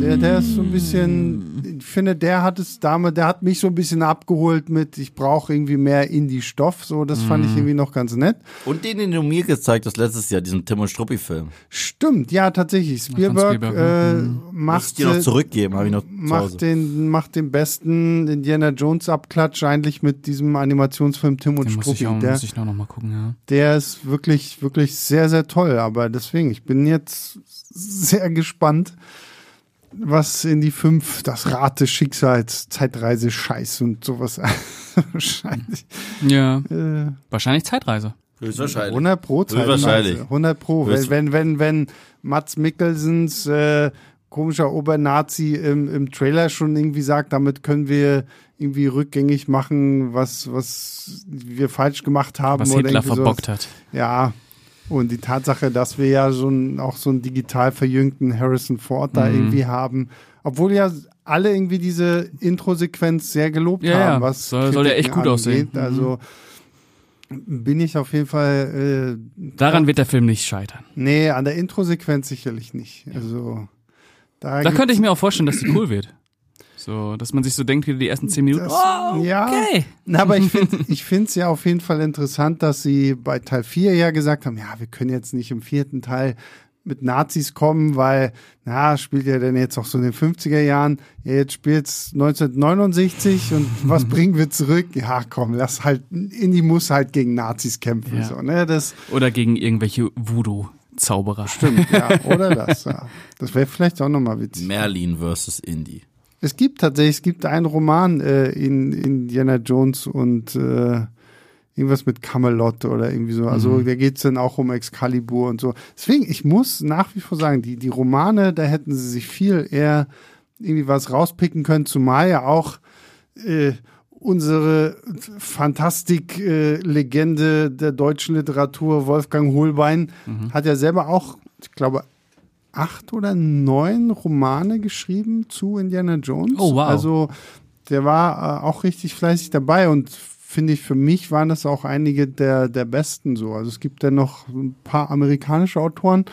Der, der ist so ein bisschen, ich finde, der hat es damals, der hat mich so ein bisschen abgeholt mit, ich brauche irgendwie mehr Indie-Stoff. So, das fand ich irgendwie noch ganz nett. Und den, den du mir gezeigt hast letztes Jahr, diesen Tim und Struppi-Film. Stimmt, ja, tatsächlich. Spielberg, Spielberg, äh, Muss ich macht, dir noch zurückgeben, habe ich noch zu macht Hause. den, macht den besten Indiana Jones Abklatsch eigentlich mit diesem Animationsfilm Tim und Den muss ich, Struppi. auch, Der, muss ich noch, noch mal gucken, ja. der ist wirklich, wirklich sehr, sehr toll. Aber deswegen, ich bin jetzt sehr gespannt, was in die fünf, das Rad des Schicksals, Zeitreise, Scheiß und sowas wahrscheinlich. Ja, Äh, wahrscheinlich Zeitreise. Höchstwahrscheinlich. 100 Pro Zeitreise. Höchstwahrscheinlich. 100 Pro. Wenn, wenn, wenn, wenn Mats Mikkelsens äh, komischer Obernazi im, im Trailer schon irgendwie sagt, damit können wir irgendwie rückgängig machen, was, was wir falsch gemacht haben. Was oder Hitler sowas. verbockt hat. Ja. Und die Tatsache, dass wir ja so ein, auch so einen digital verjüngten Harrison Ford da Mhm. irgendwie haben, obwohl ja alle irgendwie diese Intro-Sequenz sehr gelobt Ja, haben, was Soll- soll ja echt gut aussehen. angeht. Also bin ich auf jeden Fall äh, Daran wird der Film nicht scheitern. Nee, an der Intro-Sequenz sicherlich nicht. Also da, Da könnte ich mir auch vorstellen, dass die cool wird. So, dass man sich so denkt, wie die ersten zehn Minuten. Das- oh, ja. okay. Na, aber ich finde ich finde es ja auf jeden Fall interessant, dass sie bei Teil 4 ja gesagt haben, ja, wir können jetzt nicht im vierten Teil mit Nazis kommen, weil, na, spielt ja denn jetzt auch so in den 50er Jahren, ja, jetzt spielt's 1969 und was bringen wir zurück? Ja, komm, lass halt, Indie muss halt gegen Nazis kämpfen, Ja. so, ne, das Oder gegen irgendwelche Voodoo-Zauberer. stimmt, ja, oder das, ja. Das wäre vielleicht auch nochmal witzig. Merlin versus Indy. Es gibt tatsächlich, es gibt einen Roman äh, in Indiana Jones und äh, irgendwas mit Camelot oder irgendwie so. Also da geht's dann auch um Excalibur und so. Deswegen, ich muss nach wie vor sagen, die, die Romane, da hätten sie sich viel eher irgendwie was rauspicken können, zumal ja auch äh, unsere Fantastik-Legende der deutschen Literatur, Wolfgang Holbein, hat ja selber auch, ich glaube, acht oder neun Romane geschrieben zu Indiana Jones. Oh, wow. Also der war äh, auch richtig fleißig dabei und finde ich, für mich waren das auch einige der, der besten so. Also es gibt ja noch ein paar amerikanische Autoren,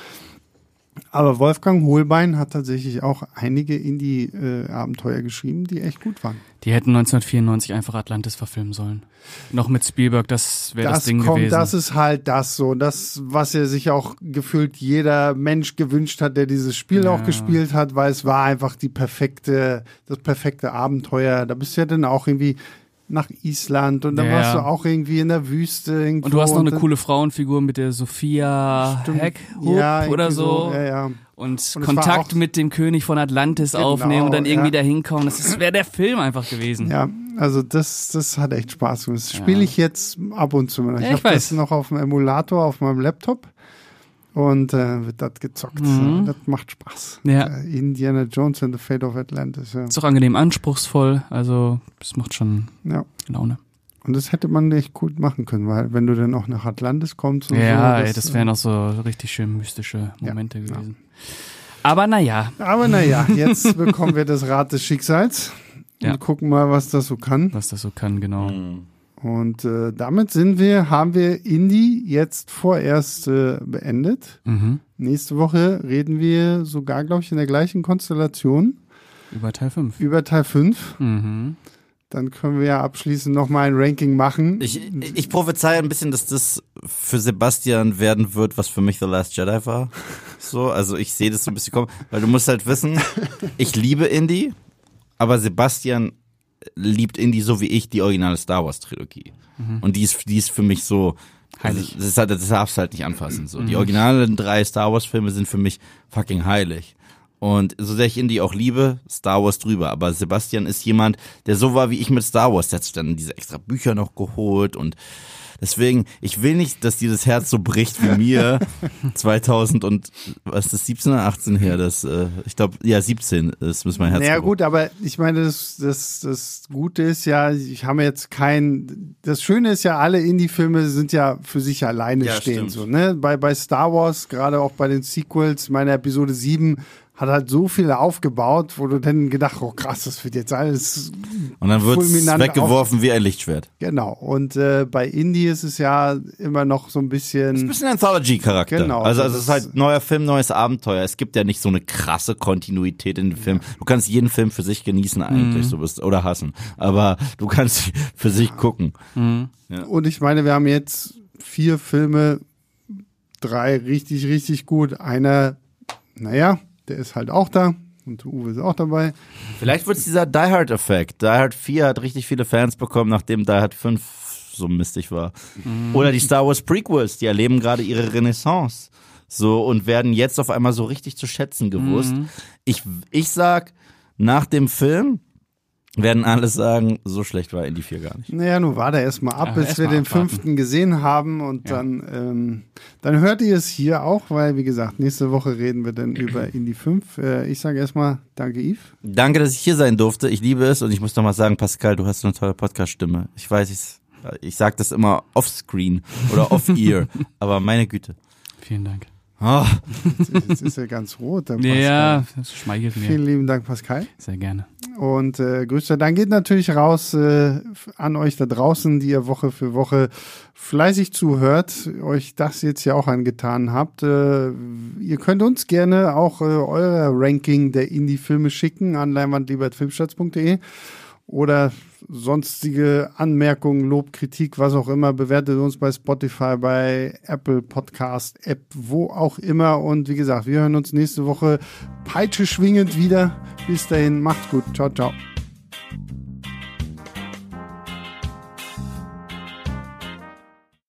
aber Wolfgang Holbein hat tatsächlich auch einige Indie-Abenteuer geschrieben, die echt gut waren. Die hätten 1994 einfach Atlantis verfilmen sollen. Noch mit Spielberg, das wäre das, das Ding kommt, gewesen. das ist halt das so, das, was er sich auch gefühlt jeder Mensch gewünscht hat, der dieses Spiel Ja. auch gespielt hat, weil es war einfach die perfekte, das perfekte Abenteuer. Da bist du ja dann auch irgendwie nach Island und dann Ja. warst du auch irgendwie in der Wüste irgendwo. und du hast noch eine coole Frauenfigur mit der Sophia. Heck ja, oder irgendwie so. Ja. Und, Und Kontakt mit dem König von Atlantis Genau, aufnehmen und dann irgendwie ja. da hinkommen. Das wäre der Film einfach gewesen. Ja, also das, das hat echt Spaß gemacht. Das spiele ich jetzt ab und zu. Ich, ich habe das noch auf dem Emulator auf meinem Laptop und äh, wird das gezockt. Mhm. Das macht Spaß. Ja. Äh, Indiana Jones and the Fate of Atlantis. Ja. Ist auch angenehm anspruchsvoll, also es macht schon ja. Laune. Und das hätte man echt gut machen können, weil wenn du dann auch nach Atlantis kommst und Ja, so. ey, das wären auch so richtig schön mystische Ja, Momente ja. gewesen. Aber naja, äh, Aber naja, jetzt bekommen wir das Rad des Schicksals Ja. und gucken mal, was das so kann. was das so kann, genau. Mhm. Und äh, damit sind wir, haben wir Indie jetzt vorerst äh, beendet. Mhm. Nächste Woche reden wir sogar, glaube ich, in der gleichen Konstellation Über Teil 5. über Teil 5. Mhm. Dann können wir ja abschließend nochmal ein Ranking machen. Ich, ich prophezei ein bisschen, dass das für Sebastian werden wird, was für mich The Last Jedi war. So, also ich sehe das so ein bisschen kommen, weil du musst halt wissen, ich liebe Indie, aber Sebastian liebt Indie so wie ich die originale Star Wars Trilogie. Und die ist, die ist für mich so heilig. Das, ist halt, das darfst du halt nicht anfassen. So, die originalen drei Star Wars Filme sind für mich fucking heilig. Und so sehr ich Indie auch liebe, Star Wars drüber. Aber Sebastian ist jemand, der so war wie ich mit Star Wars. Der hat sich dann diese extra Bücher noch geholt und deswegen, ich will nicht, dass dieses Herz so bricht wie mir 2000 und was ist das, 17 oder 18 her? Das, äh, ich glaube, ja, 17 ist, ist mein Herz. naja gebrochen. gut, aber ich meine, das, das, das Gute ist ja, ich habe jetzt kein, das Schöne ist ja, alle Indie-Filme sind ja für sich alleine Ja, stehen. stimmt. So, ne? bei, bei Star Wars, gerade auch bei den Sequels, meine Episode 7 hat halt so viel aufgebaut, wo du dann gedacht, oh krass, das wird jetzt alles Und dann wird weggeworfen wie ein Lichtschwert. Genau. Und äh, bei Indie ist es ja immer noch so ein Ein bisschen. bisschen Anthology-Charakter. Genau, also, das also es ist ist- halt neuer Film, neues Abenteuer. Es gibt ja nicht so eine krasse Kontinuität in den Film. Du kannst jeden Film für sich genießen eigentlich, so bist, oder hassen. Aber du kannst für sich gucken. Und ich meine, wir haben jetzt vier Filme, drei richtig, richtig gut. Einer, naja, der ist halt auch da. Und Uwe ist auch dabei. Vielleicht wird es dieser Die Hard-Effekt. Die Hard 4 hat richtig viele Fans bekommen, nachdem Die Hard 5 so mistig war. Oder die Star Wars Prequels, die erleben gerade ihre Renaissance. So und werden jetzt auf einmal so richtig zu schätzen gewusst. Ich, ich sag, nach dem Film werden alle sagen, so schlecht war Indie 4 gar nicht. Naja, nun war der erstmal ab, Ja, bis erst wir den abwarten. fünften gesehen haben und Ja. dann, ähm, dann hört ihr es hier auch, weil wie gesagt, nächste Woche reden wir dann über Indie 5. Äh, ich sage erstmal Danke, Yves. Danke, dass ich hier sein durfte. Ich liebe es und ich muss noch mal sagen, Pascal, du hast so eine tolle Podcast-Stimme. Ich weiß, ich, ich sag das immer off-screen oder off-ear, aber meine Güte. Vielen Dank. Oh, Jetzt ist er ganz rot. Der Pascal. Ja, das schmeichelt Vielen mir. lieben Dank, Pascal. Sehr gerne. Und äh, größter Dank geht natürlich raus äh, an euch da draußen, die ihr Woche für Woche fleißig zuhört, euch das jetzt ja auch angetan habt. Äh, ihr könnt uns gerne auch äh, euer Ranking der Indie-Filme schicken an leinwandliebertfilmstarts.de oder sonstige Anmerkungen, Lob, Kritik, was auch immer. Bewertet uns bei Spotify, bei Apple Podcast App, wo auch immer. Und wie gesagt, wir hören uns nächste Woche peitsche schwingend wieder. Bis dahin, macht's gut. Ciao, ciao.